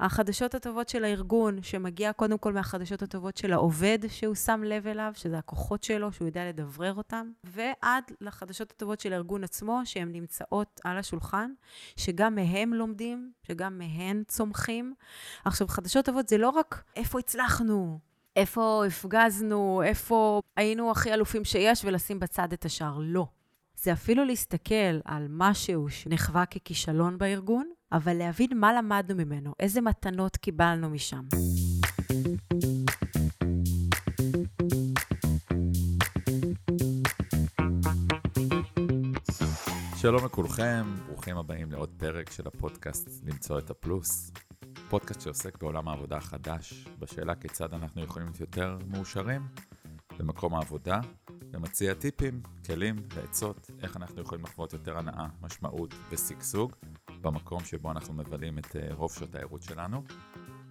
החדשות הטובות של הארגון, שמגיע קודם כל מהחדשות הטובות של העובד שהוא שם לב אליו, שזה הכוחות שלו, שהוא יודע לדברר אותם, ועד לחדשות הטובות של הארגון עצמו, שהן נמצאות על השולחן, שגם מהם לומדים, שגם מהן צומחים. עכשיו, חדשות טובות זה לא רק איפה הצלחנו, איפה הפגזנו, איפה היינו הכי אלופים שיש, ולשים בצד את השאר. לא. זה אפילו להסתכל על משהו שנחווה ככישלון בארגון, אבל להבין מה למדנו ממנו, איזה מתנות קיבלנו משם. שלום לכולכם, ברוכים הבאים לעוד פרק של הפודקאסט למצוא את הפלוס. פודקאסט שעוסק בעולם העבודה החדש, בשאלה כיצד אנחנו יכולים להיות יותר מאושרים במקום העבודה, ומציע טיפים, כלים ועצות איך אנחנו יכולים לחוות יותר הנאה, משמעות ושגשוג במקום שבו אנחנו מבלים את אה, רוב שעות הערות שלנו.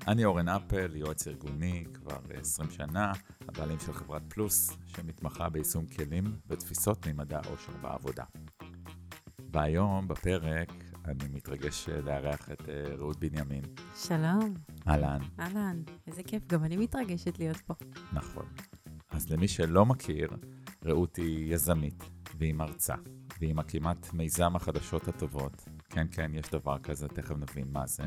אני אורן אפל, יועץ ארגוני כבר 20 שנה, הבעלים של חברת פלוס, שמתמחה ביישום כלים ותפיסות ממדע העושר בעבודה. והיום בפרק אני מתרגש אה, לארח את אה, רעות בנימין. שלום. אהלן. אהלן, איזה כיף, גם אני מתרגשת להיות פה. נכון. אז למי שלא מכיר, רעות היא יזמית, והיא מרצה, והיא מקימת מיזם החדשות הטובות. כן, כן, יש דבר כזה, תכף נבין מה זה.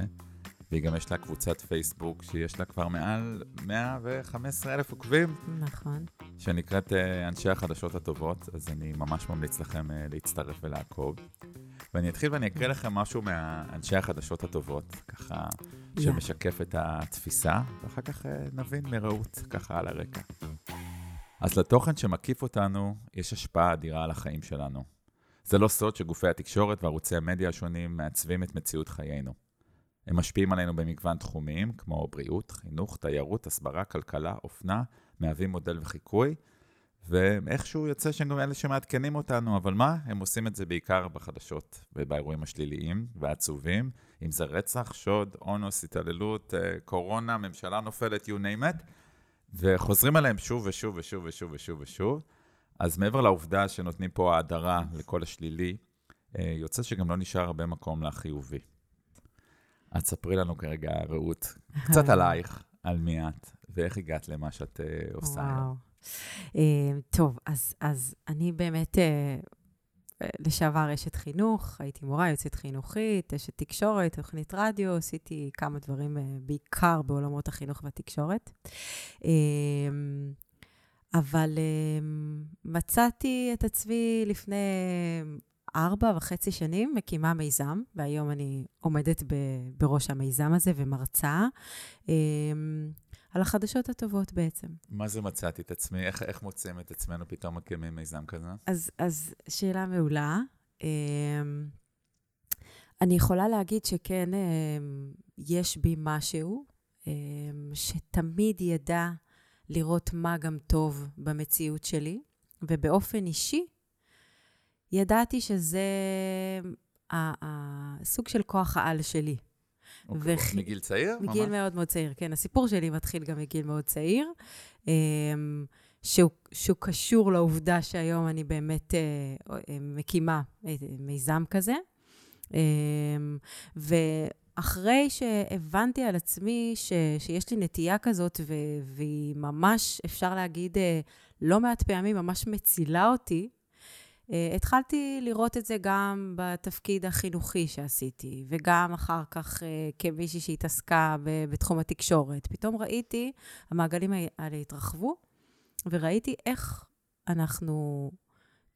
והיא גם יש לה קבוצת פייסבוק שיש לה כבר מעל 115 אלף עוקבים. נכון. שנקראת uh, אנשי החדשות הטובות, אז אני ממש ממליץ לכם uh, להצטרף ולעקוב. ואני אתחיל ואני אקריא לכם משהו מאנשי החדשות הטובות, ככה. שמשקף את התפיסה, ואחר כך uh, נבין מרעות, ככה על הרקע. אז לתוכן שמקיף אותנו, יש השפעה אדירה על החיים שלנו. זה לא סוד שגופי התקשורת וערוצי המדיה השונים מעצבים את מציאות חיינו. הם משפיעים עלינו במגוון תחומים, כמו בריאות, חינוך, תיירות, הסברה, כלכלה, אופנה, מהווים מודל וחיקוי, ואיכשהו יוצא שהם גם אלה שמעדכנים אותנו, אבל מה? הם עושים את זה בעיקר בחדשות ובאירועים השליליים והעצובים, אם זה רצח, שוד, אונוס, התעללות, אה, קורונה, ממשלה נופלת, you name it, וחוזרים עליהם שוב ושוב ושוב ושוב ושוב ושוב. אז מעבר לעובדה שנותנים פה האדרה לכל השלילי, אה, יוצא שגם לא נשאר הרבה מקום לחיובי. אז ספרי לנו כרגע, רעות, קצת עלייך, על מי את, ואיך הגעת למה שאת uh, עושה וואו. היום. Uh, טוב, אז, אז אני באמת uh, לשעבר אשת חינוך, הייתי מורה, יוצאת חינוכית, אשת תקשורת, תוכנית רדיו, עשיתי כמה דברים uh, בעיקר בעולמות החינוך והתקשורת. Uh, אבל uh, מצאתי את עצמי לפני ארבע וחצי שנים מקימה מיזם, והיום אני עומדת בראש המיזם הזה ומרצה um, על החדשות הטובות בעצם. מה זה מצאתי את עצמי? איך, איך מוצאים את עצמנו פתאום מקימים מיזם כזה? אז, אז שאלה מעולה. Um, אני יכולה להגיד שכן, יש בי משהו שתמיד ידע לראות מה גם טוב במציאות שלי, ובאופן אישי, ידעתי שזה הסוג של כוח העל שלי. אוקיי, וח... מגיל צעיר? מגיל ממש? מאוד מאוד צעיר, כן. הסיפור שלי מתחיל גם מגיל מאוד צעיר, אמ, שהוא, שהוא קשור לעובדה שהיום אני באמת אה, אה, מקימה אה, מיזם כזה. אמ, ואחרי שהבנתי על עצמי ש, שיש לי נטייה כזאת, ו, והיא ממש, אפשר להגיד, לא מעט פעמים ממש מצילה אותי, Uh, התחלתי לראות את זה גם בתפקיד החינוכי שעשיתי, וגם אחר כך uh, כמישהי שהתעסקה בתחום התקשורת. פתאום ראיתי, המעגלים האלה התרחבו, וראיתי איך אנחנו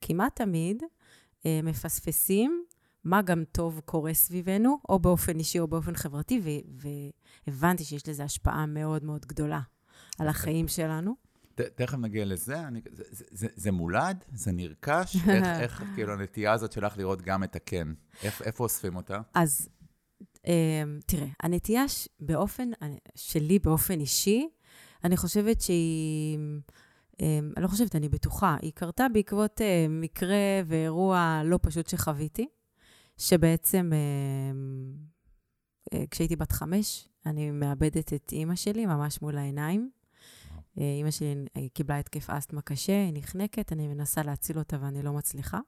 כמעט תמיד מפספסים מה גם טוב קורה סביבנו, או באופן אישי או באופן חברתי, והבנתי שיש לזה השפעה מאוד מאוד גדולה על החיים שלנו. תכף נגיע לזה, אני, זה, זה, זה, זה מולד? זה נרכש? איך, איך, כאילו, הנטייה הזאת שלך לראות גם את הכן, איפ, איפה אוספים אותה? אז אה, תראה, הנטייה ש, באופן, שלי באופן אישי, אני חושבת שהיא, אה, אני לא חושבת, אני בטוחה, היא קרתה בעקבות אה, מקרה ואירוע לא פשוט שחוויתי, שבעצם אה, אה, כשהייתי בת חמש, אני מאבדת את אימא שלי ממש מול העיניים. אה, אימא שלי קיבלה התקף אסתמה קשה, היא נחנקת, אני מנסה להציל אותה ואני לא מצליחה.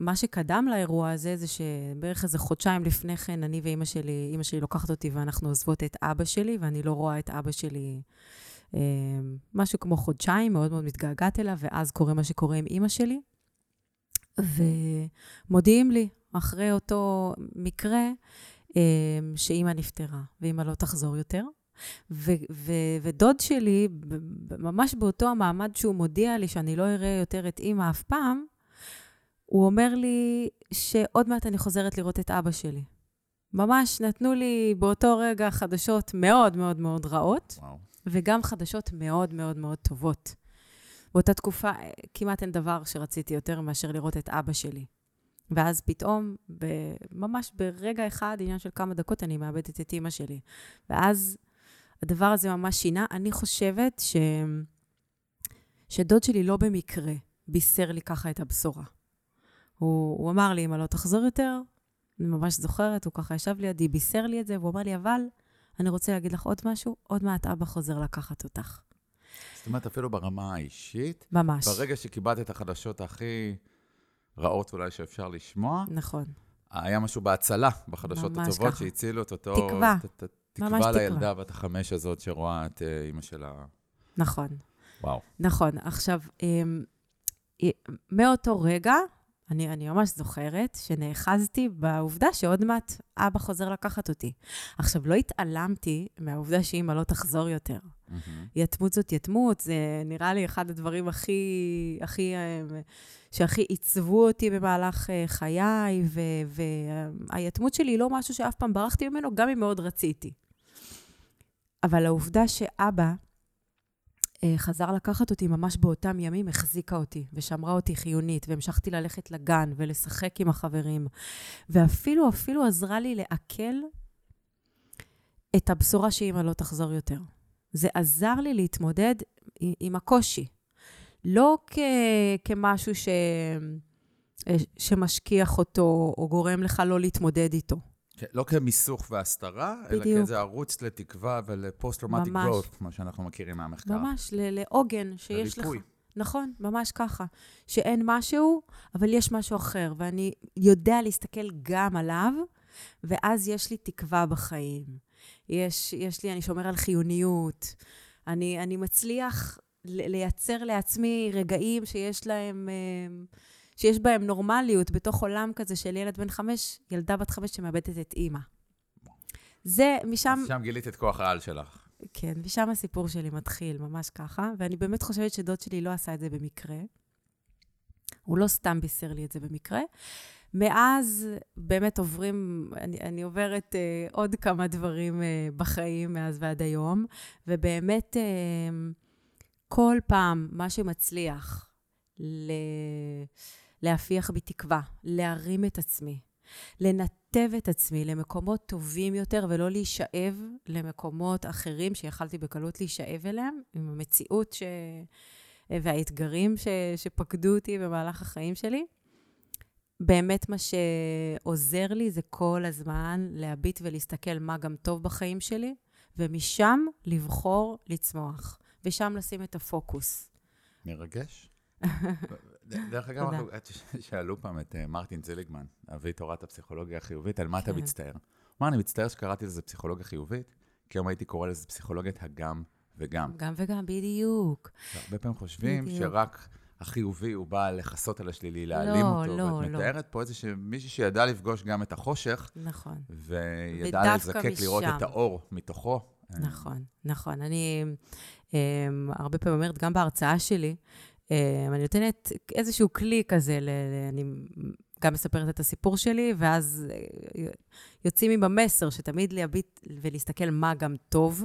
מה שקדם לאירוע הזה, זה שבערך איזה חודשיים לפני כן, אני ואימא שלי, אימא שלי לוקחת אותי ואנחנו עוזבות את אבא שלי, ואני לא רואה את אבא שלי משהו כמו חודשיים, מאוד מאוד מתגעגעת אליו, ואז קורה מה שקורה עם אימא שלי. ומודיעים לי, אחרי אותו מקרה, אה, שאימא נפטרה, ואימא לא תחזור יותר. ו- ו- ודוד שלי, ממש באותו המעמד שהוא מודיע לי שאני לא אראה יותר את אימא אף פעם, הוא אומר לי שעוד מעט אני חוזרת לראות את אבא שלי. ממש נתנו לי באותו רגע חדשות מאוד מאוד מאוד רעות, וואו. וגם חדשות מאוד מאוד מאוד טובות. באותה תקופה כמעט אין דבר שרציתי יותר מאשר לראות את אבא שלי. ואז פתאום, ממש ברגע אחד, עניין של כמה דקות, אני מאבדת את אימא שלי. ואז הדבר הזה ממש שינה. אני חושבת ש... שדוד שלי לא במקרה בישר לי ככה את הבשורה. הוא, הוא אמר לי, אמא, לא תחזור יותר, אני ממש זוכרת, הוא ככה ישב לידי, בישר לי את זה, והוא אמר לי, אבל אני רוצה להגיד לך עוד משהו, עוד מעט אבא חוזר לקחת אותך. זאת אומרת, אפילו ברמה האישית, ממש. ברגע שקיבלת את החדשות הכי רעות אולי שאפשר לשמוע, נכון. היה משהו בהצלה, בחדשות הטובות, ככה. שהצילו את אותו... תקווה. ת, ת, תקווה לילדה בת החמש הזאת שרואה את uh, אימא שלה. נכון. וואו. נכון. עכשיו, um, מאותו רגע, אני, אני ממש זוכרת שנאחזתי בעובדה שעוד מעט אבא חוזר לקחת אותי. עכשיו, לא התעלמתי מהעובדה שאימא לא תחזור יותר. Mm-hmm. יתמות זאת יתמות, זה נראה לי אחד הדברים הכי, הכי, אה, שהכי עיצבו אותי במהלך אה, חיי, והיתמות שלי היא לא משהו שאף פעם ברחתי ממנו, גם אם מאוד רציתי. אבל העובדה שאבא חזר לקחת אותי ממש באותם ימים, החזיקה אותי ושמרה אותי חיונית, והמשכתי ללכת לגן ולשחק עם החברים, ואפילו, אפילו עזרה לי לעכל את הבשורה שאימא לא תחזור יותר. זה עזר לי להתמודד עם הקושי. לא כ- כמשהו ש- אה, שמשכיח אותו או גורם לך לא להתמודד איתו. כן, לא כמיסוך והסתרה, בדיוק. אלא כאיזה ערוץ לתקווה ול post-traumatic growth, כמו שאנחנו מכירים מהמחקר. ממש, לעוגן שיש לך. נכון, ממש ככה. שאין משהו, אבל יש משהו אחר, ואני יודע להסתכל גם עליו, ואז יש לי תקווה בחיים. יש, יש לי, אני שומר על חיוניות. אני, אני מצליח לייצר לעצמי רגעים שיש להם... אה, שיש בהם נורמליות בתוך עולם כזה של ילד בן חמש, ילדה בת חמש שמאבדת את אימא. זה, משם... אז שם גילית את כוח העל שלך. כן, ושם הסיפור שלי מתחיל, ממש ככה, ואני באמת חושבת שדוד שלי לא עשה את זה במקרה. הוא לא סתם בישר לי את זה במקרה. מאז באמת עוברים, אני, אני עוברת אה, עוד כמה דברים אה, בחיים מאז ועד היום, ובאמת אה, כל פעם מה שמצליח ל... להפיח בי תקווה, להרים את עצמי, לנתב את עצמי למקומות טובים יותר ולא להישאב למקומות אחרים שיכלתי בקלות להישאב אליהם, עם המציאות ש... והאתגרים ש... שפקדו אותי במהלך החיים שלי. באמת מה שעוזר לי זה כל הזמן להביט ולהסתכל מה גם טוב בחיים שלי, ומשם לבחור לצמוח, ושם לשים את הפוקוס. מרגש. דרך אגב, שאלו פעם את אה, מרטין זיליגמן, אבי תורת הפסיכולוגיה החיובית, על מה אתה כן. מצטער? הוא אמר, אני מצטער שקראתי לזה פסיכולוגיה חיובית, כי היום הייתי קורא לזה פסיכולוגיית הגם וגם. גם וגם, בדיוק. הרבה פעמים חושבים שרק החיובי הוא בא לכסות על השלילי, להעלים לא, אותו. לא, ואת לא. מתארת פה איזה מישהי שידעה לפגוש גם את החושך. נכון. וידעה לזקק לראות את האור מתוכו. נכון, נכון. אני um, הרבה פעמים אומרת, גם בהרצאה שלי, אני נותנת איזשהו כלי כזה, אני גם מספרת את הסיפור שלי, ואז אה, יוצאים עם המסר שתמיד להביט ולהסתכל מה גם טוב.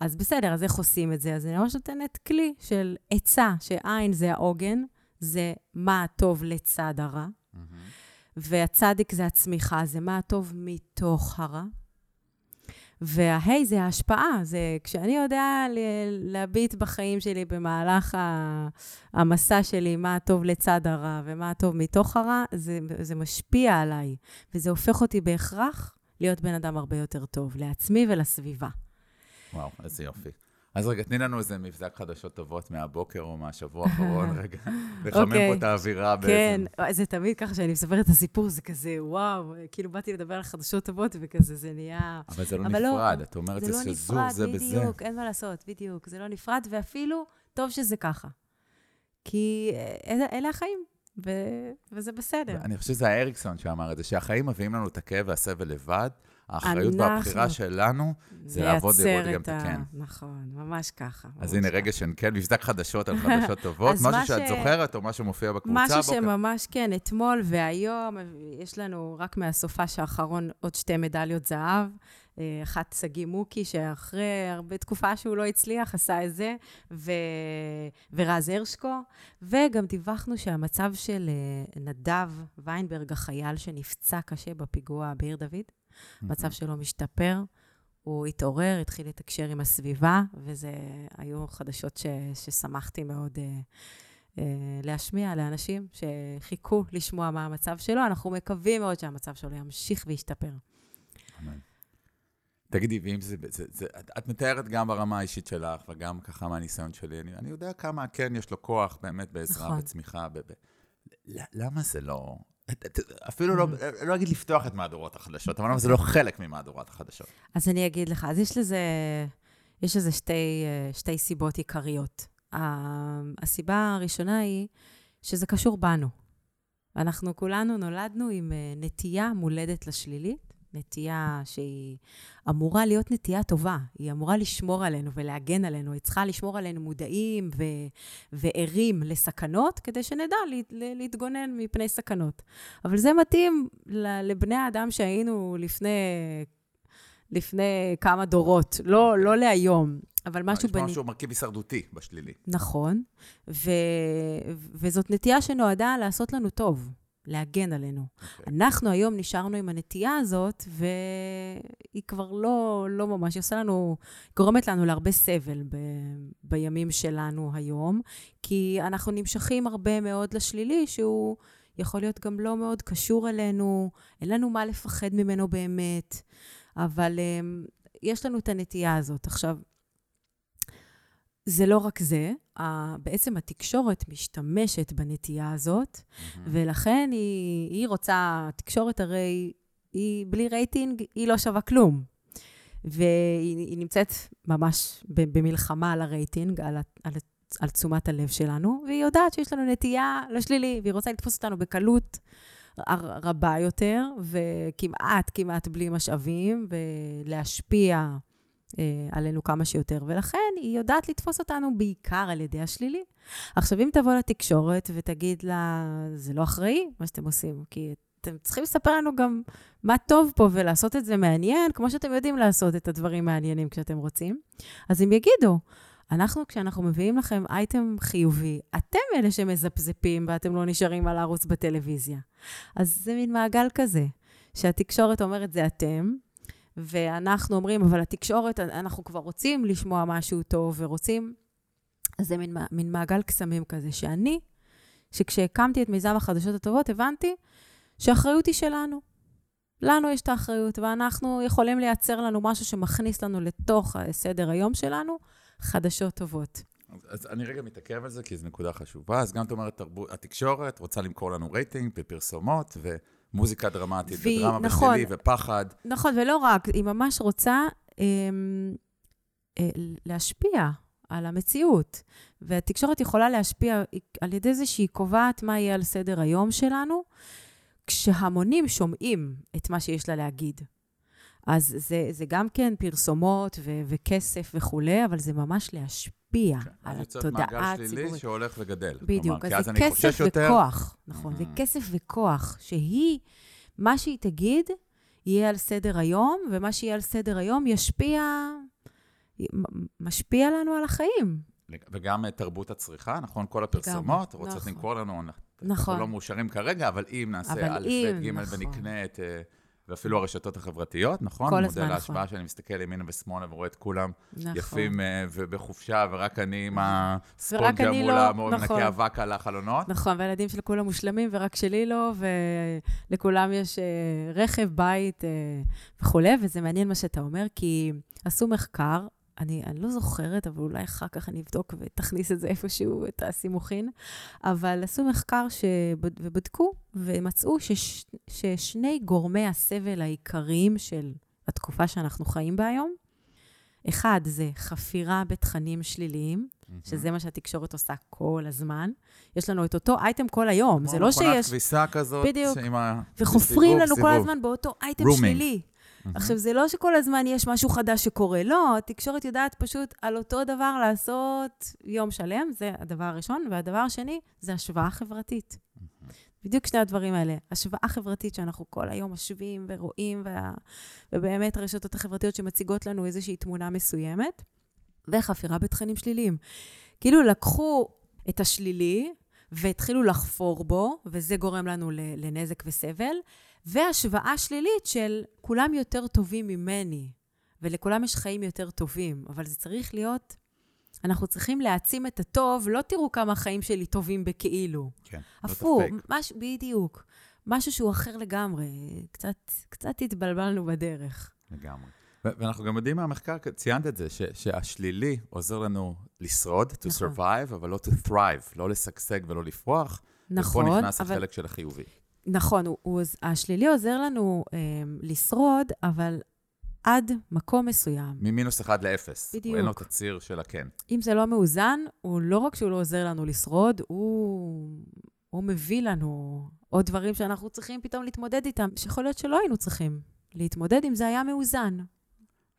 אז בסדר, אז איך עושים את זה? אז אני ממש נותנת כלי של עצה, שעין זה העוגן, זה מה הטוב לצד הרע. Mm-hmm. והצדיק זה הצמיחה, זה מה הטוב מתוך הרע. וההיי זה ההשפעה, זה כשאני יודע להביט בחיים שלי במהלך המסע שלי, מה הטוב לצד הרע ומה הטוב מתוך הרע, זה, זה משפיע עליי, וזה הופך אותי בהכרח להיות בן אדם הרבה יותר טוב, לעצמי ולסביבה. וואו, איזה יופי. אז רגע, תני לנו איזה מבזק חדשות טובות מהבוקר או מהשבוע האחרון, רגע, לחמם אוקיי. פה את האווירה כן, באיזה... זה תמיד ככה שאני מספרת את הסיפור, זה כזה, וואו, כאילו באתי לדבר על חדשות טובות, וכזה, זה נהיה... אבל זה לא אבל לא, נפרד, את אומרת, זה זה לא שזור נפרד, זה בזה. בדיוק, אין מה לעשות, בדיוק. זה לא נפרד, ואפילו טוב שזה ככה. כי אה, אלה, אלה החיים, ו, וזה בסדר. אני חושב שזה האריקסון שאמר את זה, שהחיים מביאים לנו את הכאב והסבל לבד, האחריות אנחנו- והבחירה שלנו זה לעבוד לראות גם את הכן. נכון, ממש ככה. אז ממש הנה ככה. רגע של כן, מבזק חדשות על חדשות טובות, אז משהו שאת ש- זוכרת או משהו מופיע בקבוצה משהו הבוקר? שממש, כן, אתמול והיום, יש לנו רק מהסופש האחרון עוד שתי מדליות זהב. אה, אחת שגיא מוקי, שאחרי הרבה תקופה שהוא לא הצליח, עשה את זה, ו... ורז הרשקו, וגם דיווחנו שהמצב של אה, נדב ויינברג, החייל שנפצע קשה בפיגוע בעיר דוד, המצב שלו משתפר. הוא התעורר, התחיל לתקשר עם הסביבה, וזה היו חדשות ש, ששמחתי מאוד אה, אה, להשמיע לאנשים שחיכו לשמוע מה המצב שלו. אנחנו מקווים מאוד שהמצב שלו ימשיך וישתפר. אמן. תגידי, ואם זה, זה, זה, את, מתארת גם ברמה האישית שלך, וגם ככה מהניסיון שלי, אני, אני יודע כמה כן יש לו כוח באמת בעזרה נכון. וצמיחה. ב, ב, למה זה לא... אפילו לא, לא אגיד לפתוח את מהדורות החדשות, אבל זה לא חלק ממהדורות החדשות? אז אני אגיד לך, אז יש לזה, יש לזה שתי, אה, שתי סיבות עיקריות. הסיבה הראשונה היא שזה קשור בנו. אנחנו כולנו נולדנו עם אה, נטייה מולדת לשלילית, נטייה שהיא אמורה להיות נטייה טובה. היא אמורה לשמור עלינו ולהגן עלינו. היא צריכה לשמור עלינו מודעים ו- וערים לסכנות, כדי שנדע לה- לה- להתגונן מפני סכנות. אבל זה מתאים לבני האדם שהיינו לפני לפני כמה דורות, לא, לא להיום, אבל משהו יש בנ... משהו מרכיב הישרדותי בשלילי. נכון, ו... וזאת נטייה שנועדה לעשות לנו טוב, להגן עלינו. אוקיי. אנחנו היום נשארנו עם הנטייה הזאת, והיא כבר לא, לא ממש, היא עושה לנו, גורמת לנו להרבה סבל ב... בימים שלנו היום, כי אנחנו נמשכים הרבה מאוד לשלילי, שהוא יכול להיות גם לא מאוד קשור אלינו, אין לנו מה לפחד ממנו באמת, אבל um, יש לנו את הנטייה הזאת. עכשיו, זה לא רק זה, בעצם התקשורת משתמשת בנטייה הזאת, ולכן היא, היא רוצה, התקשורת הרי, היא בלי רייטינג, היא לא שווה כלום. והיא היא נמצאת ממש במלחמה על הרייטינג, על, על, על תשומת הלב שלנו, והיא יודעת שיש לנו נטייה לשלילי, והיא רוצה לתפוס אותנו בקלות רבה יותר, וכמעט, כמעט בלי משאבים, ולהשפיע עלינו כמה שיותר, ולכן היא יודעת לתפוס אותנו בעיקר על ידי השלילי. עכשיו, אם תבוא לתקשורת ותגיד לה, זה לא אחראי, מה שאתם עושים, כי אתם צריכים לספר לנו גם מה טוב פה ולעשות את זה מעניין, כמו שאתם יודעים לעשות את הדברים מעניינים כשאתם רוצים, אז הם יגידו, אנחנו, כשאנחנו מביאים לכם אייטם חיובי, אתם אלה שמזפזפים ואתם לא נשארים על הערוץ בטלוויזיה. אז זה מין מעגל כזה, שהתקשורת אומרת זה אתם, ואנחנו אומרים, אבל התקשורת, אנחנו כבר רוצים לשמוע משהו טוב ורוצים... אז זה מין, מין מעגל קסמים כזה, שאני, שכשהקמתי את מיזם החדשות הטובות, הבנתי שהאחריות היא שלנו. לנו יש את האחריות, ואנחנו יכולים לייצר לנו משהו שמכניס לנו לתוך סדר היום שלנו, חדשות טובות. אז, אז אני רגע מתעכב על זה, כי זו נקודה חשובה. אז גם את אומרת, התקשורת רוצה למכור לנו רייטינג בפרסומות, ומוזיקה דרמטית, והיא- ודרמה נכון. בשלילי, ופחד. נכון, ולא רק, היא ממש רוצה אה, אה, להשפיע על המציאות. והתקשורת יכולה להשפיע על ידי זה שהיא קובעת מה יהיה על סדר היום שלנו, כשהמונים שומעים את מה שיש לה להגיד. אז זה, זה גם כן פרסומות ו- וכסף וכולי, אבל זה ממש להשפיע כן, על אז יוצאת התודעה מעגל שלילי הציבורית. שהולך וגדל. בדיוק, כלומר, אז אז זה כסף חושש יותר. וכוח. נכון, זה Mhm. כסף וכוח, שהיא, מה שהיא תגיד, יהיה על סדר היום, ומה שיהיה על סדר היום ישפיע, משפיע לנו על החיים. וגם אה, תרבות הצריכה, נכון? כל הפרסומות לגמרי, רוצות נכון. למכור לנו, אנחנו נכון. לא מאושרים כרגע, אבל אם נעשה א', ב', ג' נכון. ונקנה את... ואפילו הרשתות החברתיות, נכון? כל הזמן, מודל נכון. ההשוואה שאני מסתכל ימינה ושמאלה ורואה את כולם נכון. יפים אה, ובחופשה, ורק אני עם ורק הספונג'ה מול לא, המור, נכון. מנקה אבק על החלונות. נכון, והילדים של כולם מושלמים, ורק שלי לא, ולכולם יש אה, רכב, בית אה, וכולי, וזה מעניין מה שאתה אומר, כי עשו מחקר אני, אני לא זוכרת, אבל אולי אחר כך אני אבדוק ותכניס את זה איפשהו, את הסימוכין. אבל עשו מחקר שבד, ובדקו, ומצאו שש, ששני גורמי הסבל העיקריים של התקופה שאנחנו חיים בה היום, אחד זה חפירה בתכנים שליליים, שזה מה שהתקשורת עושה כל הזמן. יש לנו את אותו אייטם כל היום, זה לא שיש... כמו מכונת כביסה כזאת, בדיוק. ה... וחופרים לנו סיבוב. כל הזמן באותו אייטם Rooming. שלילי. עכשיו, זה לא שכל הזמן יש משהו חדש שקורה, לא, התקשורת יודעת פשוט על אותו דבר לעשות יום שלם, זה הדבר הראשון, והדבר השני זה השוואה חברתית. בדיוק שני הדברים האלה. השוואה חברתית שאנחנו כל היום משווים ורואים, וה... ובאמת הרשתות החברתיות שמציגות לנו איזושהי תמונה מסוימת, וחפירה בתכנים שליליים. כאילו לקחו את השלילי והתחילו לחפור בו, וזה גורם לנו לנזק וסבל, והשוואה שלילית של כולם יותר טובים ממני, ולכולם יש חיים יותר טובים, אבל זה צריך להיות, אנחנו צריכים להעצים את הטוב, לא תראו כמה החיים שלי טובים בכאילו. כן, הפוך, לא תפק. מש, בדיוק. משהו שהוא אחר לגמרי. קצת, קצת התבלבלנו בדרך. לגמרי. ואנחנו גם יודעים מהמחקר, ציינת את זה, ש- שהשלילי עוזר לנו לשרוד, to נכון. survive, אבל לא to thrive, לא לשגשג ולא לפרוח. נכון, ופה נכנס אבל... החלק של החיובי. נכון, הוא, הוא, השלילי עוזר לנו אה, לשרוד, אבל עד מקום מסוים. ממינוס אחד לאפס. בדיוק. אין לו את הציר של הכן. אם זה לא מאוזן, הוא לא רק שהוא לא עוזר לנו לשרוד, הוא, הוא מביא לנו עוד דברים שאנחנו צריכים פתאום להתמודד איתם, שיכול להיות שלא היינו צריכים להתמודד אם זה היה מאוזן.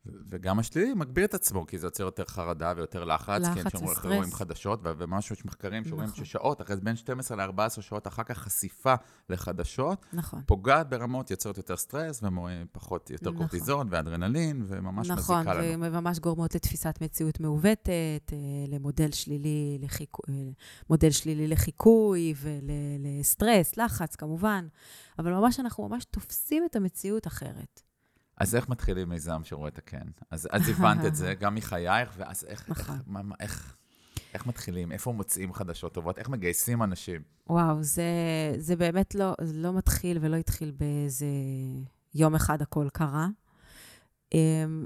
וגם השלילי מגביר את עצמו, כי זה יוצר יותר חרדה ויותר לחץ. לחץ כי אנחנו וסטרס. רואים חדשות, ו- ומשהו, יש מחקרים שאומרים נכון. ששעות, אחרי בין 12 ל-14 שעות אחר כך חשיפה לחדשות, נכון. פוגעת ברמות, יוצרת יותר סטרס, ופחות, יותר נכון. קורטיזון ואדרנלין, וממש נכון, מזיקה לנו. וממש גורמות לתפיסת מציאות מעוותת, אה, למודל שלילי, לחיקו, אה, מודל שלילי לחיקוי ולסטרס, לחץ כמובן, אבל ממש אנחנו ממש תופסים את המציאות אחרת. אז איך מתחילים מיזם שרואה את הכן? אז, אז הבנת את זה, גם מחייך, ואז איך, נכון. איך, מה, מה, איך, איך מתחילים? איפה מוצאים חדשות טובות? איך מגייסים אנשים? וואו, זה, זה באמת לא, לא מתחיל ולא התחיל באיזה יום אחד הכל קרה. אמ,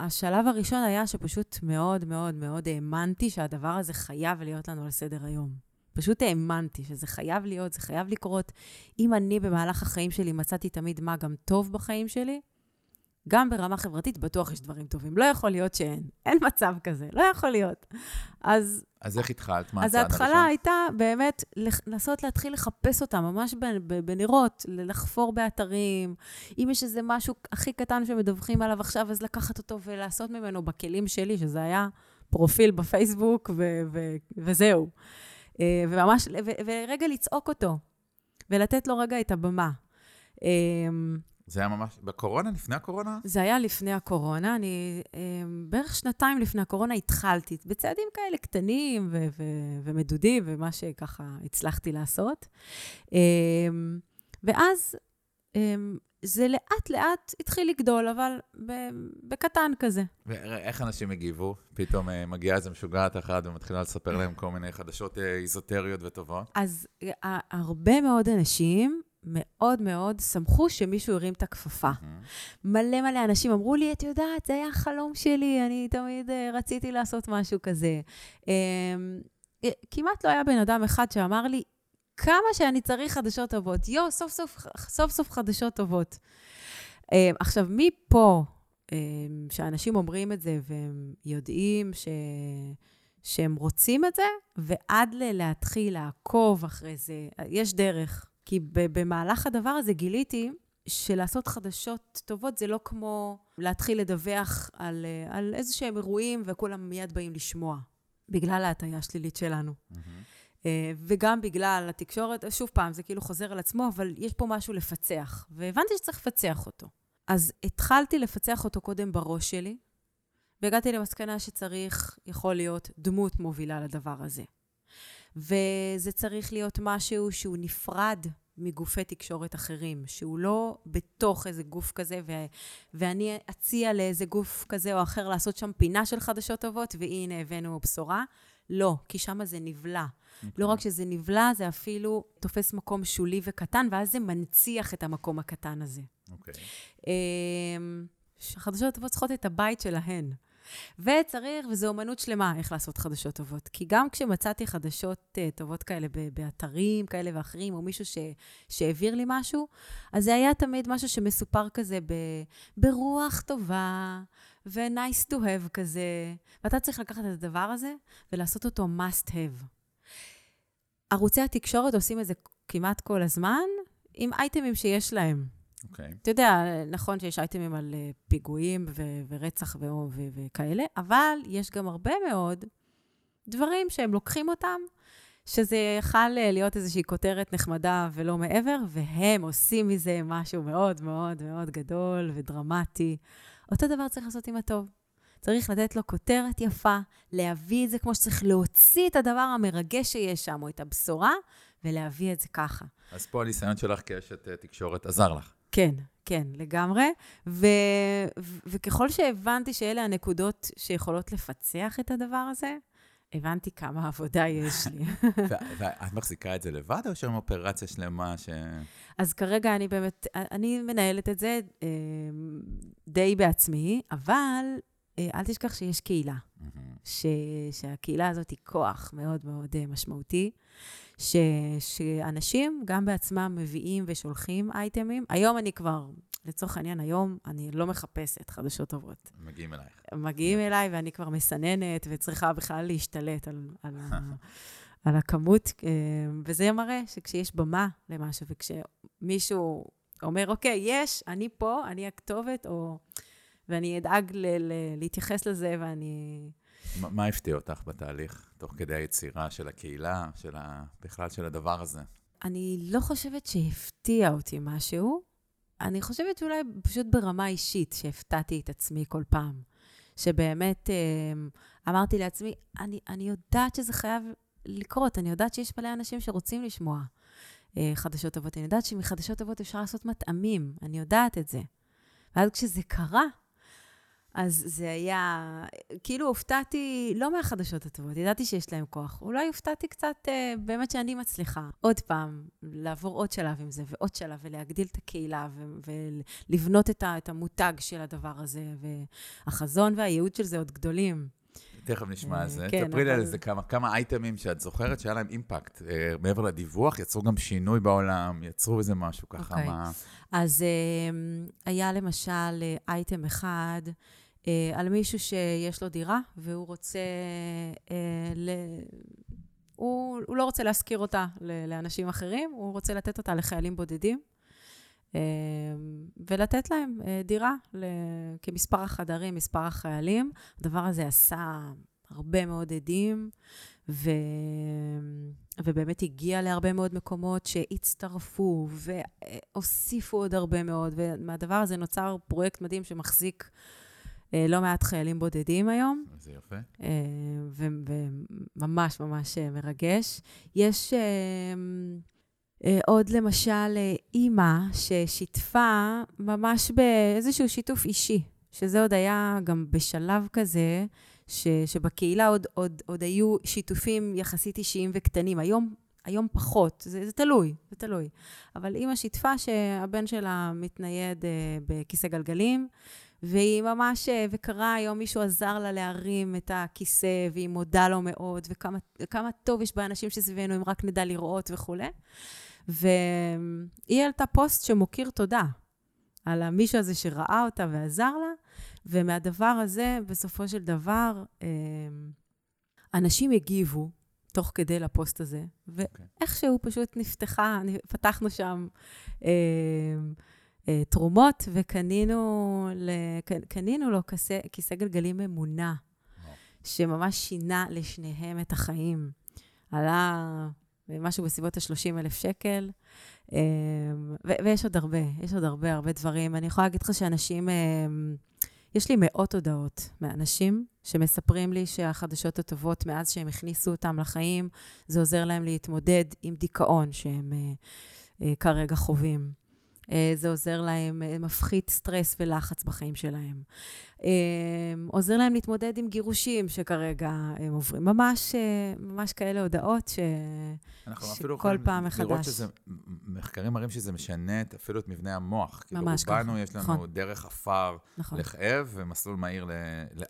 השלב הראשון היה שפשוט מאוד מאוד מאוד האמנתי שהדבר הזה חייב להיות לנו על סדר היום. פשוט האמנתי שזה חייב להיות, זה חייב לקרות. אם אני במהלך החיים שלי מצאתי תמיד מה גם טוב בחיים שלי, גם ברמה חברתית בטוח יש דברים טובים. לא יכול להיות שאין. אין מצב כזה, לא יכול להיות. אז אז איך התחלת? מה אז הצעד ההתחלה הראשון? הייתה באמת לנסות להתחיל לחפש אותם, ממש בנרות, לחפור באתרים. אם יש איזה משהו הכי קטן שמדווחים עליו עכשיו, אז לקחת אותו ולעשות ממנו בכלים שלי, שזה היה פרופיל בפייסבוק, ו- ו- וזהו. אה, וממש, ו- ורגע לצעוק אותו, ולתת לו רגע את הבמה. אה, זה היה ממש, בקורונה? לפני הקורונה? זה היה לפני הקורונה, אני אה, בערך שנתיים לפני הקורונה התחלתי, בצעדים כאלה קטנים ו- ו- ומדודים, ומה שככה הצלחתי לעשות. ואז זה לאט-לאט התחיל לגדול, אבל בקטן כזה. ואיך אנשים הגיבו? פתאום אה, מגיעה איזה משוגעת אחת ומתחילה לספר להם כל מיני חדשות אה, איזוטריות וטובות. אז אה, הרבה מאוד אנשים מאוד מאוד שמחו שמישהו הרים את הכפפה. מלא מלא אנשים אמרו לי, את יודעת, זה היה החלום שלי, אני תמיד רציתי לעשות משהו כזה. Um, כמעט לא היה בן אדם אחד שאמר לי, כמה שאני צריך חדשות טובות. יואו, סוף סוף, סוף סוף חדשות טובות. Um, עכשיו, מפה, um, שאנשים אומרים את זה והם יודעים ש... שהם רוצים את זה, ועד להתחיל לעקוב אחרי זה, יש דרך. כי במהלך הדבר הזה גיליתי שלעשות חדשות טובות זה לא כמו להתחיל לדווח על, אה, על איזה שהם אירועים וכולם מיד באים לשמוע, בגלל ההטייה השלילית שלנו. אה, וגם בגלל התקשורת, שוב פעם, זה כאילו חוזר על עצמו, אבל יש פה משהו לפצח, והבנתי שצריך לפצח אותו. אז התחלתי לפצח אותו קודם בראש שלי, והגעתי למסקנה שצריך, יכול להיות, דמות מובילה לדבר הזה. וזה צריך להיות משהו שהוא נפרד מגופי תקשורת אחרים, שהוא לא בתוך איזה גוף כזה, ו- ואני אציע לאיזה גוף כזה או אחר לעשות שם פינה של חדשות טובות, והנה הבאנו בשורה. לא, כי שם זה נבלע. Okay. לא רק שזה נבלע, זה אפילו תופס מקום שולי וקטן, ואז זה מנציח את המקום הקטן הזה. אוקיי. אמ, החדשות הטובות צריכות את הבית שלהן. וצריך, וזו אומנות שלמה איך לעשות חדשות טובות. כי גם כשמצאתי חדשות uh, טובות כאלה באתרים כאלה ואחרים, או מישהו ש, שהעביר לי משהו, אז זה היה תמיד משהו שמסופר כזה ב, ברוח טובה, ו-nice to have כזה. ואתה צריך לקחת את הדבר הזה ולעשות אותו must have. ערוצי התקשורת עושים את זה כמעט כל הזמן, עם אייטמים שיש להם. אוקיי. Okay. אתה יודע, נכון שיש אייטמים על uh, פיגועים ו- ורצח ו- ו- וכאלה, אבל יש גם הרבה מאוד דברים שהם לוקחים אותם, שזה יכל להיות איזושהי כותרת נחמדה ולא מעבר, והם עושים מזה משהו מאוד מאוד מאוד גדול ודרמטי. אותו דבר צריך לעשות עם הטוב. צריך לתת לו כותרת יפה, להביא את זה כמו שצריך, להוציא את הדבר המרגש שיש שם, או את הבשורה, ולהביא את זה ככה. אז פה הניסיון שלך כאשת אה, תקשורת עזר לך. כן, כן, לגמרי. ו- ו- וככל שהבנתי שאלה הנקודות שיכולות לפצח את הדבר הזה, הבנתי כמה עבודה יש לי. ואת מחזיקה את זה לבד, או שם אופרציה שלמה ש... אז כרגע אני באמת, אני מנהלת את זה אה, די בעצמי, אבל אה, אל תשכח שיש קהילה. ש, שהקהילה הזאת היא כוח מאוד מאוד אה, משמעותי, ש, שאנשים גם בעצמם מביאים ושולחים אייטמים. היום אני כבר, לצורך העניין, היום אני לא מחפשת חדשות טובות. מגיעים אלייך. מגיעים אליי ואני כבר מסננת וצריכה בכלל להשתלט על, על, ה, על הכמות, אה, וזה מראה שכשיש במה למשהו, וכשמישהו אומר, אוקיי, יש, אני פה, אני הכתובת, או... ואני אדאג ל- ל- להתייחס לזה, ואני... ما, מה הפתיע אותך בתהליך, תוך כדי היצירה של הקהילה, של ה... בכלל של הדבר הזה? אני לא חושבת שהפתיע אותי משהו. אני חושבת אולי פשוט ברמה אישית, שהפתעתי את עצמי כל פעם. שבאמת אמ, אמרתי לעצמי, אני, אני יודעת שזה חייב לקרות, אני יודעת שיש מלא אנשים שרוצים לשמוע אה, חדשות טובות. אני יודעת שמחדשות טובות אפשר לעשות מטעמים, אני יודעת את זה. ואז כשזה קרה, אז זה היה, כאילו הופתעתי, לא מהחדשות הטובות, ידעתי שיש להם כוח. אולי הופתעתי קצת, אה, באמת שאני מצליחה. עוד פעם, לעבור עוד שלב עם זה, ועוד שלב, ולהגדיל את הקהילה, ולבנות את, את המותג של הדבר הזה, והחזון והייעוד של זה עוד גדולים. תכף נשמע על זה. כן, תפרי לי על זה כמה, כמה אייטמים שאת זוכרת שהיה להם אימפקט. אה, מעבר לדיווח, יצרו גם שינוי בעולם, יצרו איזה משהו ככה. אוקיי. מה... אז אה, היה למשל אייטם אחד, אה, על מישהו שיש לו דירה והוא רוצה, אה, ל... הוא, הוא לא רוצה להשכיר אותה לאנשים אחרים, הוא רוצה לתת אותה לחיילים בודדים. אה, ולתת להם אה, דירה כמספר החדרים, מספר החיילים. הדבר הזה עשה הרבה מאוד עדים, ו... ובאמת הגיע להרבה מאוד מקומות שהצטרפו והוסיפו עוד הרבה מאוד, ומהדבר הזה נוצר פרויקט מדהים שמחזיק אה, לא מעט חיילים בודדים היום. זה יפה. אה, וממש ממש אה, מרגש. יש עוד למשל אימא ששיתפה ממש באיזשהו שיתוף אישי, שזה עוד היה גם בשלב כזה, ש, שבקהילה עוד, עוד, עוד היו שיתופים יחסית אישיים וקטנים. היום, היום פחות, זה, זה תלוי, זה תלוי. אבל אימא שיתפה שהבן שלה מתנייד בכיסא גלגלים, והיא ממש, אה, וקרה היום, מישהו עזר לה להרים את הכיסא, והיא מודה לו מאוד, וכמה טוב יש באנשים שסביבנו, אם רק נדע לראות וכולי. והיא העלתה פוסט שמוקיר תודה על המישהו הזה שראה אותה ועזר לה, ומהדבר הזה, בסופו של דבר, אה, אנשים הגיבו תוך כדי לפוסט הזה, אוקיי. ואיכשהו פשוט נפתחה, פתחנו שם... אה, אה, תרומות, וקנינו קנינו לו כיסא, כיסא גלגלים ממונע, שממש שינה לשניהם את החיים. עלה משהו בסביבות ה-30 אלף שקל, אה, ויש עוד הרבה, יש עוד הרבה, הרבה דברים. אני יכולה להגיד לך שאנשים, אה, יש לי מאות הודעות מאנשים שמספרים לי שהחדשות הטובות, מאז שהם הכניסו אותם לחיים, זה עוזר להם להתמודד עם דיכאון שהם כרגע חווים. אה, זה עוזר להם, אה, מפחית סטרס ולחץ בחיים שלהם. אה, עוזר להם להתמודד עם גירושים שכרגע הם עוברים. ממש, ממש כאלה הודעות ש... שכל פעם מחדש. לראות שזה, מחקרים מראים שזה משנה אפילו את מבנה המוח. ממש ככה, רובנו יש לנו נכון. דרך עפר נכון. לכאב ומסלול מהיר,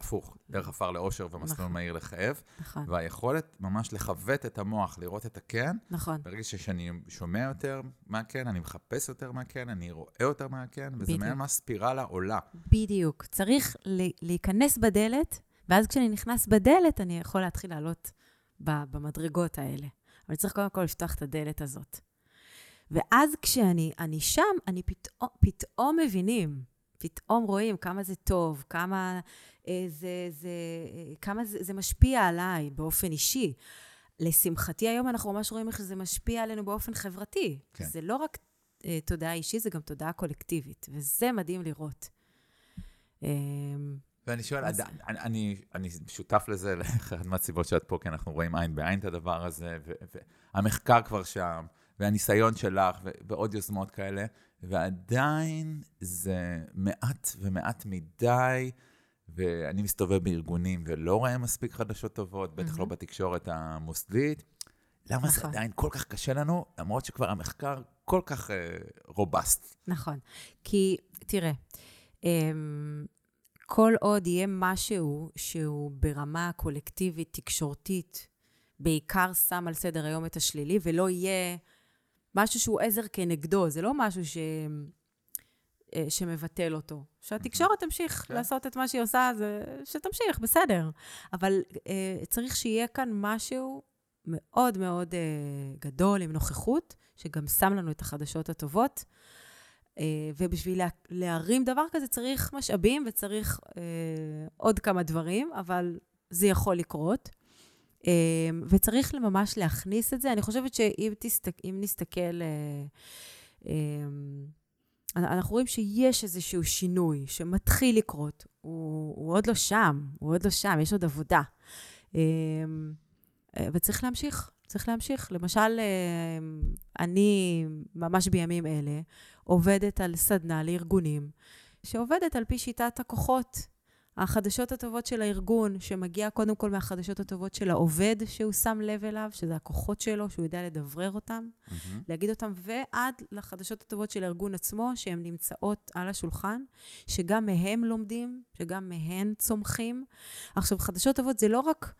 הפוך, דרך עפר לאושר ומסלול נכון. מהיר לכאב. נכון. והיכולת ממש לכוות את המוח, לראות את הכן. נכון. ברגע שאני שומע יותר מהכן, אני מחפש יותר מהכן, אני רואה יותר מהכן, וזה מעין מה ספירלה עולה. בדיוק. צריך להיכנס בדלת, ואז כשאני נכנס בדלת, אני יכול להתחיל לעלות במדרגות האלה. אבל צריך קודם כל לפתוח את הדלת הזאת. ואז כשאני שם, אני פתאום, פתאום מבינים, פתאום רואים כמה זה טוב, כמה, אה, זה, זה, אה, כמה זה, זה משפיע עליי באופן אישי. לשמחתי היום אנחנו ממש רואים איך זה משפיע עלינו באופן חברתי. כן. זה לא רק אה, תודעה אישית, זה גם תודעה קולקטיבית, וזה מדהים לראות. אה, ואני שואל, אז... אני, אני, אני שותף לזה, לאחת מהסיבות שאת פה, כי אנחנו רואים עין בעין את הדבר הזה, והמחקר כבר שם, והניסיון שלך, ועוד יוזמות כאלה, ועדיין זה מעט ומעט מדי, ואני מסתובב בארגונים ולא רואה מספיק חדשות טובות, בטח לא בתקשורת המוסדית. למה נכון. זה עדיין כל כך קשה לנו, למרות שכבר המחקר כל כך uh, רובסט? נכון. כי, תראה, כל עוד יהיה משהו שהוא ברמה קולקטיבית, תקשורתית, בעיקר שם על סדר היום את השלילי, ולא יהיה משהו שהוא עזר כנגדו, זה לא משהו ש... אה, שמבטל אותו. שהתקשורת תמשיך כן. לעשות את מה שהיא עושה, זה שתמשיך, בסדר. אבל uh, צריך שיהיה כאן משהו מאוד מאוד uh, גדול, עם נוכחות, שגם שם לנו את החדשות הטובות. Uh, ובשביל לה, להרים דבר כזה צריך משאבים וצריך uh, עוד כמה דברים, אבל זה יכול לקרות. Uh, וצריך ממש להכניס את זה. אני חושבת שאם תסתק, נסתכל... Uh, uh, אנחנו רואים שיש איזשהו שינוי שמתחיל לקרות. הוא, הוא עוד לא שם, הוא עוד לא שם, יש עוד עבודה. וצריך להמשיך, צריך להמשיך. למשל, אני ממש בימים אלה עובדת על סדנה לארגונים, שעובדת על פי שיטת הכוחות. החדשות הטובות של הארגון, שמגיע קודם כל מהחדשות הטובות של העובד שהוא שם לב אליו, שזה הכוחות שלו, שהוא יודע לדברר אותם, mm-hmm. להגיד אותם, ועד לחדשות הטובות של הארגון עצמו, שהן נמצאות על השולחן, שגם מהם לומדים, שגם מהן צומחים. עכשיו, חדשות טובות זה לא רק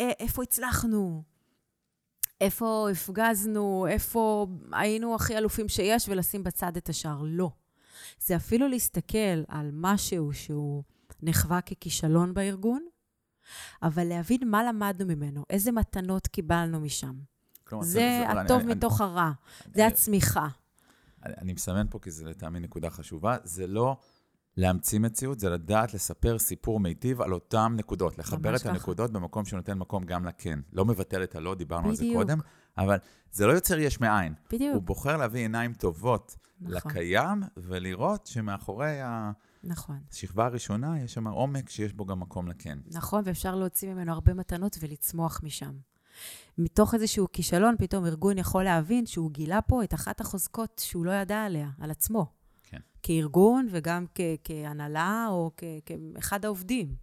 איפה הצלחנו, איפה הפגזנו, איפה היינו הכי אלופים שיש, ולשים בצד את השאר. לא. זה אפילו להסתכל על משהו שהוא... נחווה ככישלון בארגון, אבל להבין מה למדנו ממנו, איזה מתנות קיבלנו משם. כלומר, זה, זה הטוב אני, מתוך אני, הרע, אני, זה הצמיחה. אני, אני מסמן פה כי זה לטעמי נקודה חשובה, זה לא להמציא מציאות, זה לדעת לספר סיפור מיטיב על אותן נקודות, לחבר את ככה. הנקודות במקום שנותן מקום גם לכן. לא מבטל את הלא, דיברנו בדיוק. על זה קודם, אבל זה לא יוצר יש מאין. בדיוק. הוא בוחר להביא עיניים טובות נכון. לקיים, ולראות שמאחורי ה... נכון. השכבה הראשונה, יש שם עומק שיש בו גם מקום לכן. נכון, ואפשר להוציא ממנו הרבה מתנות ולצמוח משם. מתוך איזשהו כישלון, פתאום ארגון יכול להבין שהוא גילה פה את אחת החוזקות שהוא לא ידע עליה, על עצמו. כן. כארגון וגם כ- כהנהלה או כ- כאחד העובדים.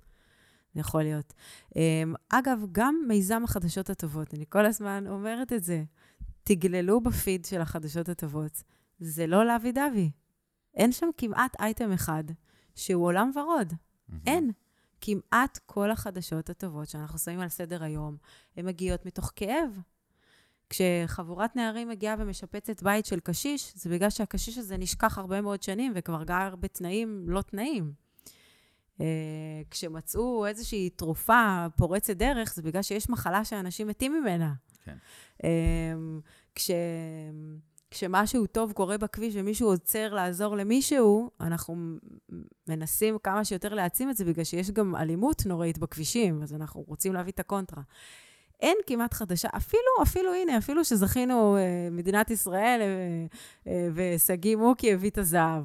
זה יכול להיות. אמ, אגב, גם מיזם החדשות הטובות, אני כל הזמן אומרת את זה. תגללו בפיד של החדשות הטובות. זה לא לאבי דבי. אין שם כמעט אייטם אחד שהוא עולם ורוד. Mm-hmm. אין. כמעט כל החדשות הטובות שאנחנו שמים על סדר היום, הן מגיעות מתוך כאב. כשחבורת נערים מגיעה ומשפצת בית של קשיש, זה בגלל שהקשיש הזה נשכח הרבה מאוד שנים וכבר גר בתנאים לא תנאים. Uh, כשמצאו איזושהי תרופה פורצת דרך, זה בגלל שיש מחלה שאנשים מתים ממנה. כן. Uh, כש... כשמשהו טוב קורה בכביש ומישהו עוצר לעזור למישהו, אנחנו מנסים כמה שיותר להעצים את זה, בגלל שיש גם אלימות נוראית בכבישים, אז אנחנו רוצים להביא את הקונטרה. אין כמעט חדשה, אפילו, אפילו, הנה, אפילו שזכינו, אה, מדינת ישראל, אה, אה, ושגיא מוקי הביא את הזהב.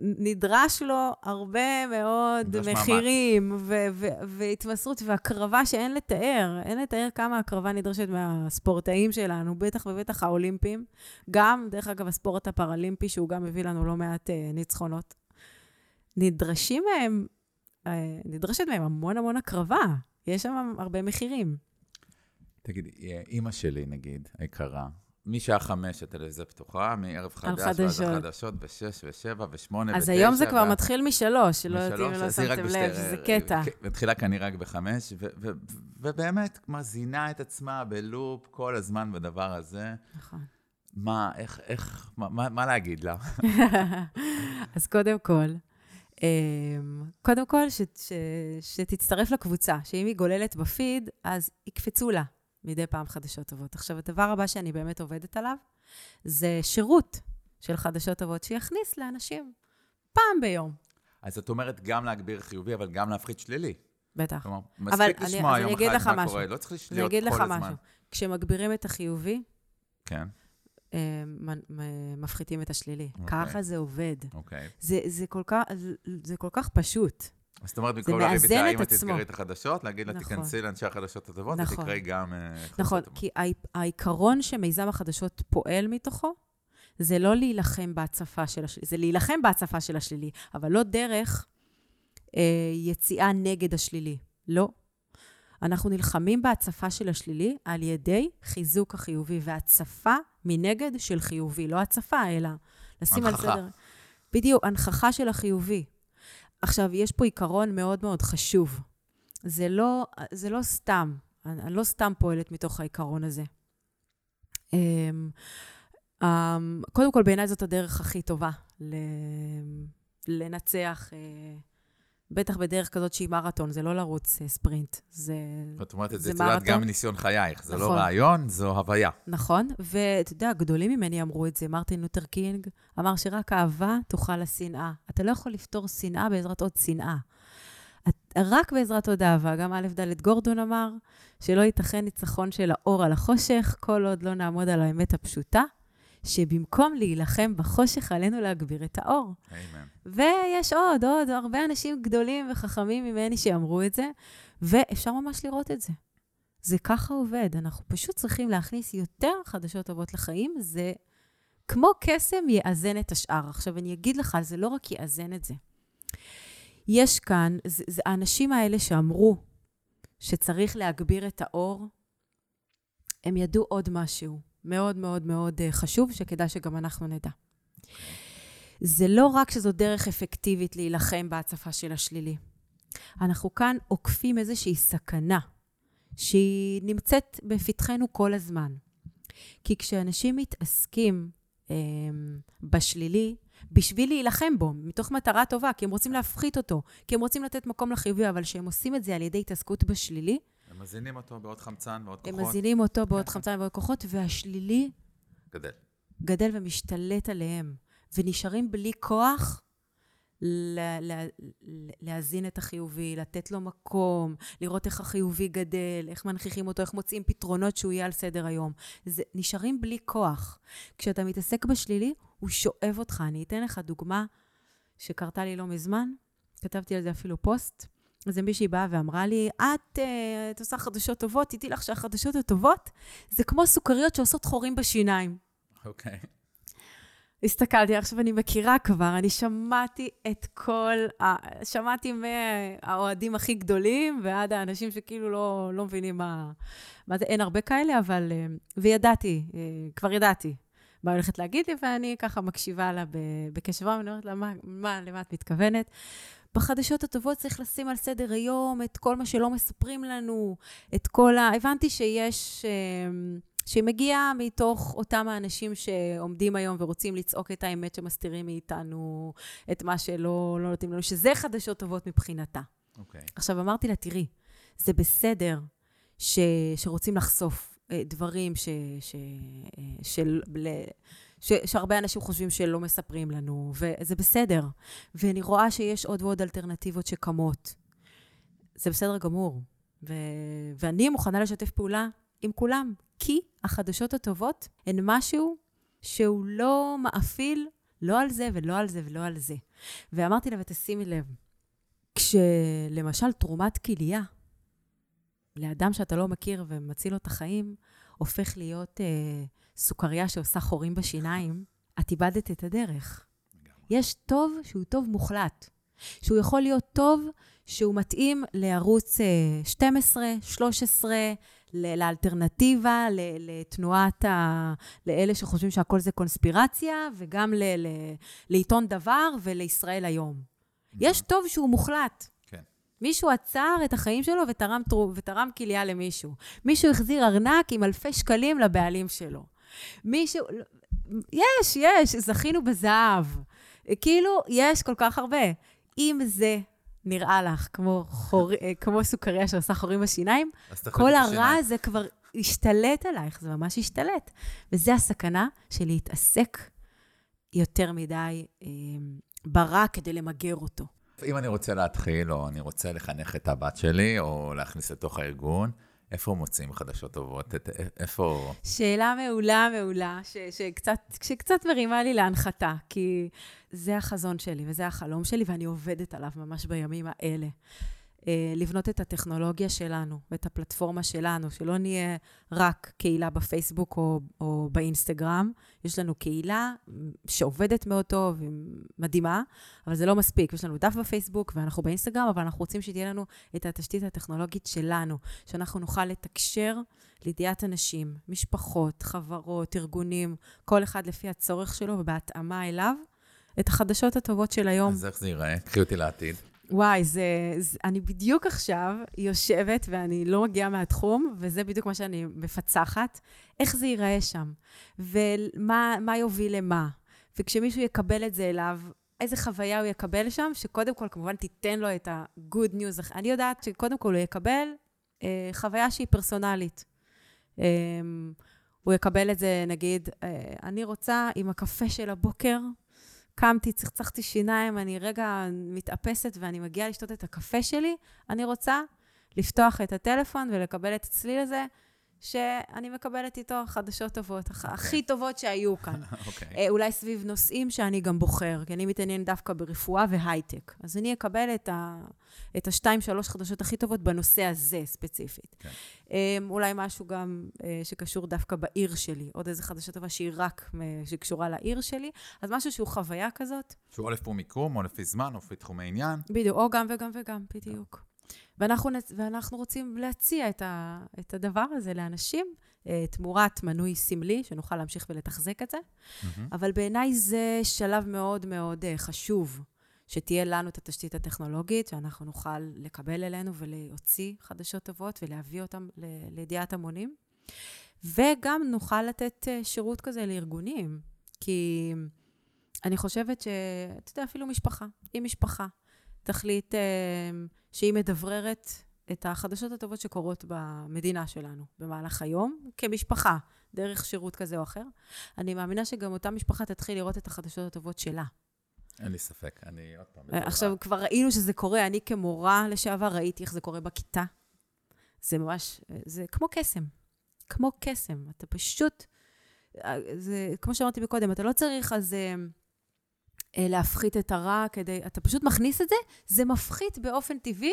נדרש לו הרבה מאוד מחירים ו- ו- והתמסרות והקרבה שאין לתאר. אין לתאר כמה הקרבה נדרשת מהספורטאים שלנו, בטח ובטח האולימפיים. גם, דרך אגב, הספורט הפראלימפי, שהוא גם מביא לנו לא מעט אה, ניצחונות. נדרשים מהם, אה, נדרשת מהם המון המון הקרבה. יש שם הרבה מחירים. תגידי, אה, אימא שלי, נגיד, היקרה, משעה חמש הטלוויזיה פתוחה, מערב חדש, ואז חדשות. החדשות בשש ושבע ושמונה ותשע. אז היום זה כבר מתחיל משלוש, שלא יודעת אם לא שמתם לב, שזה קטע. כן, מתחילה כנראה רק בחמש, ובאמת מזינה את עצמה בלופ כל הזמן בדבר הזה. נכון. מה, איך, איך, מה- מה להגיד לה? אז קודם כל, אמ, קודם כל, ש, ש, שתצטרף לקבוצה, שאם היא גוללת בפיד, אז יקפצו לה מדי פעם חדשות טובות. עכשיו, הדבר הבא שאני באמת עובדת עליו, זה שירות של חדשות טובות, שיכניס לאנשים פעם ביום. אז את אומרת גם להגביר חיובי, אבל גם להפחית שלילי. בטח. כלומר, אבל מספיק אני- לשמוע יום אני אגיד אחד לך מה משהו. קורה, לא צריך אני להיות אגיד לך כל הזמן. משהו. כשמגבירים את החיובי, כן, אה, מפחיתים את השלילי. אוקיי. ככה זה עובד. אוקיי. זה, זה, כל כך, זה כל כך פשוט. אז זאת אומרת, במקום מאזן איתה, את אמא עצמו. תסגרי את החדשות, להגיד לה, נכון. תיכנסי לאנשי החדשות הטובות, נכון. ותקראי גם אה, נכון. כי העי- העיקרון שמיזם החדשות פועל מתוכו, זה לא להילחם בהצפה של השלילי, זה להילחם בהצפה של השלילי, אבל לא דרך אה, יציאה נגד השלילי. לא. אנחנו נלחמים בהצפה של השלילי על ידי חיזוק החיובי, והצפה מנגד של חיובי, לא הצפה, אלא לשים על הנכחה. סדר... בדיוק, הנכחה של החיובי. עכשיו, יש פה עיקרון מאוד מאוד חשוב. זה לא, זה לא סתם, אני, אני לא סתם פועלת מתוך העיקרון הזה. אמ, אמ, קודם כל, בעיניי זאת הדרך הכי טובה ל, לנצח, אה, בטח בדרך כזאת שהיא מרתון, זה לא לרוץ אה, ספרינט, זה ואת אומרת את זה את יודעת, מרתון. גם מניסיון חייך. זה לא נכון. רעיון, זו הוויה. נכון, ואתה יודע, גדולים ממני אמרו את זה. מרטין לותר קינג אמר שרק אהבה תוכל לשנאה. אתה לא יכול לפתור שנאה בעזרת עוד שנאה. את, רק בעזרת עוד אהבה. גם א' ד' גורדון אמר שלא ייתכן ניצחון של האור על החושך, כל עוד לא נעמוד על האמת הפשוטה, שבמקום להילחם בחושך, עלינו להגביר את האור. אמן. ויש עוד, עוד הרבה אנשים גדולים וחכמים ממני שאמרו את זה, ואפשר ממש לראות את זה. זה ככה עובד, אנחנו פשוט צריכים להכניס יותר חדשות טובות לחיים, זה כמו קסם יאזן את השאר. עכשיו, אני אגיד לך, זה לא רק יאזן את זה. יש כאן, זה, זה האנשים האלה שאמרו שצריך להגביר את האור, הם ידעו עוד משהו מאוד מאוד מאוד אה, חשוב, שכדאי שגם אנחנו נדע. זה לא רק שזו דרך אפקטיבית להילחם בהצפה של השלילי. אנחנו כאן עוקפים איזושהי סכנה שהיא נמצאת בפתחנו כל הזמן. כי כשאנשים מתעסקים אה, בשלילי, בשביל להילחם בו, מתוך מטרה טובה, כי הם רוצים להפחית אותו, כי הם רוצים לתת מקום לחיובי, אבל כשהם עושים את זה על ידי התעסקות בשלילי, הם מזינים אותו בעוד חמצן, בעוד הם כוחות. מזינים אותו בעוד כן. חמצן ובעוד כוחות, והשלילי גדל. גדל ומשתלט עליהם, ונשארים בלי כוח לה, לה, להזין את החיובי, לתת לו מקום, לראות איך החיובי גדל, איך מנכיחים אותו, איך מוצאים פתרונות שהוא יהיה על סדר היום. זה, נשארים בלי כוח. כשאתה מתעסק בשלילי, הוא שואב אותך. אני אתן לך דוגמה שקרתה לי לא מזמן, כתבתי על זה אפילו פוסט. אז מישהי באה ואמרה לי, את, uh, את עושה חדשות טובות, תדעי לך שהחדשות הטובות זה כמו סוכריות שעושות חורים בשיניים. אוקיי. הסתכלתי, עכשיו אני מכירה כבר, אני שמעתי את כל, ה... שמעתי מהאוהדים הכי גדולים ועד האנשים שכאילו לא, לא מבינים מה, מה זה, אין הרבה כאלה, אבל, אה, וידעתי, אה, כבר ידעתי מה הולכת להגיד לי, ואני ככה מקשיבה לה ב- בקשב רב, אני אומרת לה, מה, מה, למה את מתכוונת? בחדשות הטובות צריך לשים על סדר היום את כל מה שלא מספרים לנו, את כל ה... הבנתי שיש... אה, שהיא מגיעה מתוך אותם האנשים שעומדים היום ורוצים לצעוק את האמת שמסתירים מאיתנו, את מה שלא לא נותנים לנו, שזה חדשות טובות מבחינתה. אוקיי. עכשיו, אמרתי לה, תראי, זה בסדר ש, שרוצים לחשוף אה, דברים ש, ש, אה, של, ש, שהרבה אנשים חושבים שלא מספרים לנו, וזה בסדר. ואני רואה שיש עוד ועוד אלטרנטיבות שקמות. זה בסדר גמור. ו, ואני מוכנה לשתף פעולה עם כולם, כי החדשות הטובות הן משהו שהוא לא מאפיל לא על זה ולא על זה ולא על זה. ואמרתי לה, ותשימי לב, כשלמשל תרומת כליה לאדם שאתה לא מכיר ומציל לו את החיים, הופך להיות אה, סוכריה שעושה חורים בשיניים, את איבדת את הדרך. יש טוב שהוא טוב מוחלט, שהוא יכול להיות טוב שהוא מתאים לערוץ 12, אה, 13, לאלטרנטיבה, לתנועת ה... לאלה שחושבים שהכל זה קונספירציה, וגם ל... ל... לעיתון דבר ולישראל היום. יש טוב שהוא מוחלט. כן. מישהו עצר את החיים שלו ותרם, ותרם כליה למישהו. מישהו החזיר ארנק עם אלפי שקלים לבעלים שלו. מישהו... יש, יש, זכינו בזהב. כאילו, יש כל כך הרבה. אם זה נראה לך כמו, חור, אה, כמו סוכריה שעושה חורים בשיניים, כל הרע הזה כבר השתלט עלייך, זה ממש השתלט. וזה הסכנה של להתעסק יותר מדי אה, ברע כדי למגר אותו. אם אני רוצה להתחיל, או אני רוצה לחנך את הבת שלי, או להכניס לתוך הארגון, איפה מוצאים חדשות טובות? את, איפה... שאלה מעולה, מעולה, ש, שקצת, שקצת מרימה לי להנחתה, כי זה החזון שלי וזה החלום שלי, ואני עובדת עליו ממש בימים האלה. אה, לבנות את הטכנולוגיה שלנו ואת הפלטפורמה שלנו, שלא נהיה רק קהילה בפייסבוק או, או באינסטגרם. יש לנו קהילה שעובדת מאוד טוב, מדהימה, אבל זה לא מספיק. יש לנו דף בפייסבוק ואנחנו באינסטגרם, אבל אנחנו רוצים שתהיה לנו את התשתית הטכנולוגית שלנו, שאנחנו נוכל לתקשר לידיעת אנשים, משפחות, חברות, ארגונים, כל אחד לפי הצורך שלו ובהתאמה אליו. את החדשות הטובות של היום. אז איך זה ייראה? קחי אותי לעתיד. וואי, זה, זה... אני בדיוק עכשיו יושבת, ואני לא מגיעה מהתחום, וזה בדיוק מה שאני מפצחת, איך זה ייראה שם, ומה יוביל למה. וכשמישהו יקבל את זה אליו, איזה חוויה הוא יקבל שם, שקודם כל, כמובן, תיתן לו את ה-good news. אני יודעת שקודם כל הוא יקבל אה, חוויה שהיא פרסונלית. אה, הוא יקבל את זה, נגיד, אה, אני רוצה עם הקפה של הבוקר, קמתי, צחצחתי שיניים, אני רגע מתאפסת ואני מגיעה לשתות את הקפה שלי, אני רוצה לפתוח את הטלפון ולקבל את הצליל הזה, שאני מקבלת איתו חדשות טובות, okay. הכי אוקיי. טובות שהיו כאן. okay. אוקיי. אה, אולי סביב נושאים שאני גם בוחר, כי אני מתעניין דווקא ברפואה והייטק. אז אני אקבל את, ה, את השתיים, שלוש חדשות הכי טובות בנושא הזה ספציפית. Okay. כן. אמ, אולי משהו גם אה, שקשור דווקא בעיר שלי, עוד איזה חדשה טובה שהיא רק שקשורה לעיר שלי. אז משהו שהוא חוויה כזאת. שהוא או לפי מיקום, או לפי זמן, או לפי תחומי עניין. בדיוק, או גם וגם וגם, בדיוק. ואנחנו, ואנחנו רוצים להציע את, ה, את הדבר הזה לאנשים, אה, תמורת מנוי סמלי, שנוכל להמשיך ולתחזק את זה. Mm-hmm. אבל בעיניי זה שלב מאוד מאוד uh, חשוב, שתהיה לנו את התשתית הטכנולוגית, שאנחנו נוכל לקבל אלינו ולהוציא חדשות טובות ולהביא אותן לידיעת המונים. וגם נוכל לתת uh, שירות כזה לארגונים, כי אני חושבת ש... אתה יודע, אפילו משפחה, אם משפחה תחליט שהיא מדבררת את החדשות הטובות שקורות במדינה שלנו במהלך היום, כמשפחה, דרך שירות כזה או אחר. אני מאמינה שגם אותה משפחה תתחיל לראות את החדשות הטובות שלה. אין לי ספק, אני עוד פעם... עכשיו, כבר ראינו שזה קורה, אני כמורה לשעבר ראיתי איך זה קורה בכיתה. זה ממש, זה כמו קסם. כמו קסם. אתה פשוט, זה, כמו שאמרתי מקודם, אתה לא צריך אז... אה, להפחית את הרע כדי, אתה פשוט מכניס את זה, זה מפחית באופן טבעי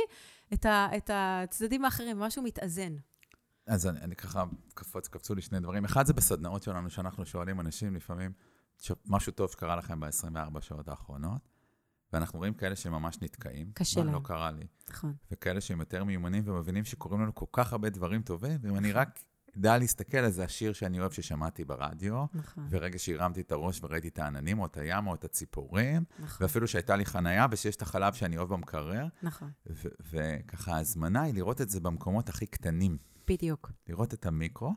את, ה, את הצדדים האחרים, משהו מתאזן. אז אני, אני ככה, קפוץ, קפצו לי שני דברים. אחד זה בסדנאות שלנו, שאנחנו שואלים אנשים לפעמים, משהו טוב שקרה לכם ב-24 שעות האחרונות, ואנחנו רואים כאלה שממש נתקעים. קשה להם. לא קרה לי. נכון. וכאלה שהם יותר מיומנים ומבינים שקורים לנו כל כך הרבה דברים טובים, ואם אני רק אדע להסתכל על זה השיר שאני אוהב ששמעתי ברדיו, נכון. ורגע שהרמתי את הראש וראיתי את העננים, או את הים, או את הציפורים, נכון. ואפילו שהייתה לי חנייה ושיש את החלב שאני אוהב במקרר. נכון. וככה, ההזמנה היא לראות את זה במקומות הכי קטנים. בדיוק. לראות את המיקרו.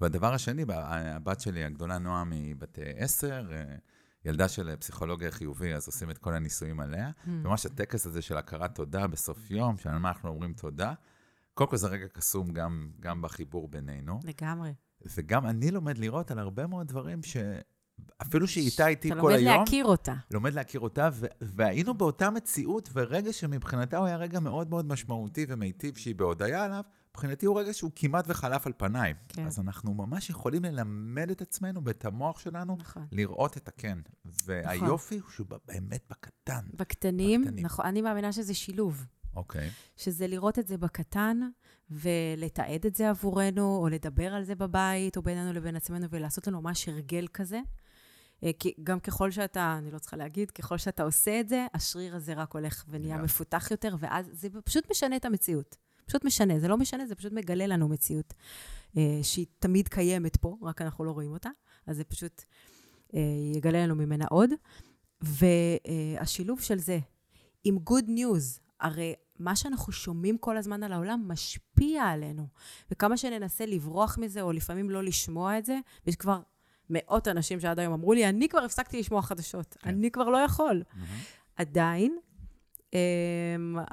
והדבר השני, הבת שלי הגדולה, נועם, היא בת עשר, אה, ילדה של פסיכולוגיה חיובי, אז עושים את כל הניסויים עליה. Mm. ממש הטקס הזה של הכרת תודה בסוף יום, שעל מה אנחנו אומרים תודה. קודם כל זה רגע קסום גם, גם בחיבור בינינו. לגמרי. וגם אני לומד לראות על הרבה מאוד דברים ש... אפילו שהיא איתה איתי אתה כל היום, לומד להכיר אותה. לומד להכיר אותה, ו- והיינו באותה מציאות, ורגע שמבחינתה הוא היה רגע מאוד מאוד משמעותי ומיטיב שהיא בהודיה עליו, מבחינתי הוא רגע שהוא כמעט וחלף על פניי. כן. אז אנחנו ממש יכולים ללמד את עצמנו ואת המוח שלנו נכון. לראות את הכן. והיופי הוא שהוא באמת בקטן. בקטנים, בקטנים. נכון, אני מאמינה שזה שילוב. אוקיי. שזה לראות את זה בקטן, ולתעד את זה עבורנו, או לדבר על זה בבית, או בינינו לבין עצמנו, ולעשות לנו ממש הרגל כזה. אה, כי גם ככל שאתה, אני לא צריכה להגיד, ככל שאתה עושה את זה, השריר הזה רק הולך ונהיה לגמרי. מפותח יותר, ואז זה פשוט משנה את המציאות. פשוט משנה, זה לא משנה, זה פשוט מגלה לנו מציאות אה, שהיא תמיד קיימת פה, רק אנחנו לא רואים אותה, אז זה פשוט אה, יגלה לנו ממנה עוד. והשילוב של זה עם good news, הרי מה שאנחנו שומעים כל הזמן על העולם משפיע עלינו. וכמה שננסה לברוח מזה, או לפעמים לא לשמוע את זה, יש כבר מאות אנשים שעד היום אמרו לי, אני כבר הפסקתי לשמוע חדשות, כן. אני כבר לא יכול. מהמם. עדיין, אמ,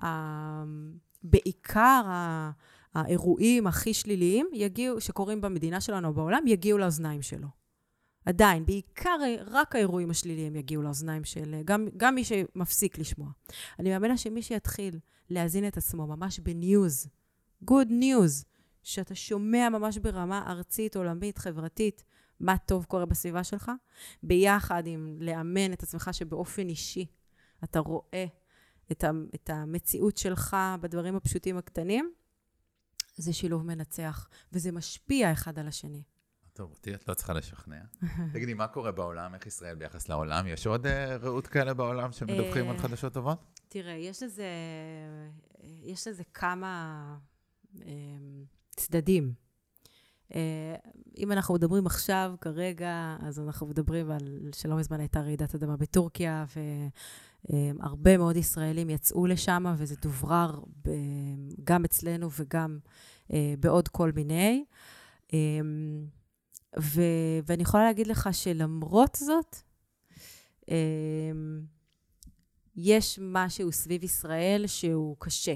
ה- בעיקר ה- האירועים הכי שליליים יגיעו, שקורים במדינה שלנו או בעולם, יגיעו לאוזניים שלו. עדיין, בעיקר רק האירועים השליליים יגיעו לאוזניים של גם, גם מי שמפסיק לשמוע. אני מאמינה שמי שיתחיל להזין את עצמו ממש בניוז, good news, שאתה שומע ממש ברמה ארצית, עולמית, חברתית, מה טוב קורה בסביבה שלך, ביחד עם לאמן את עצמך שבאופן אישי אתה רואה את, ה, את המציאות שלך בדברים הפשוטים הקטנים, זה שילוב מנצח, וזה משפיע אחד על השני. טוב, אותי את לא צריכה לשכנע. תגידי, מה קורה בעולם? איך ישראל ביחס לעולם? יש עוד אה, רעות כאלה בעולם שמדווחים על אה, חדשות טובות? תראה, יש לזה, יש לזה כמה אה, צדדים. אם אנחנו מדברים עכשיו, כרגע, אז אנחנו מדברים על שלא מזמן הייתה רעידת אדמה בטורקיה, והרבה מאוד ישראלים יצאו לשם, וזה דוברר גם אצלנו וגם בעוד כל מיני. אה, ו- ואני יכולה להגיד לך שלמרות זאת, אה, יש משהו סביב ישראל שהוא קשה.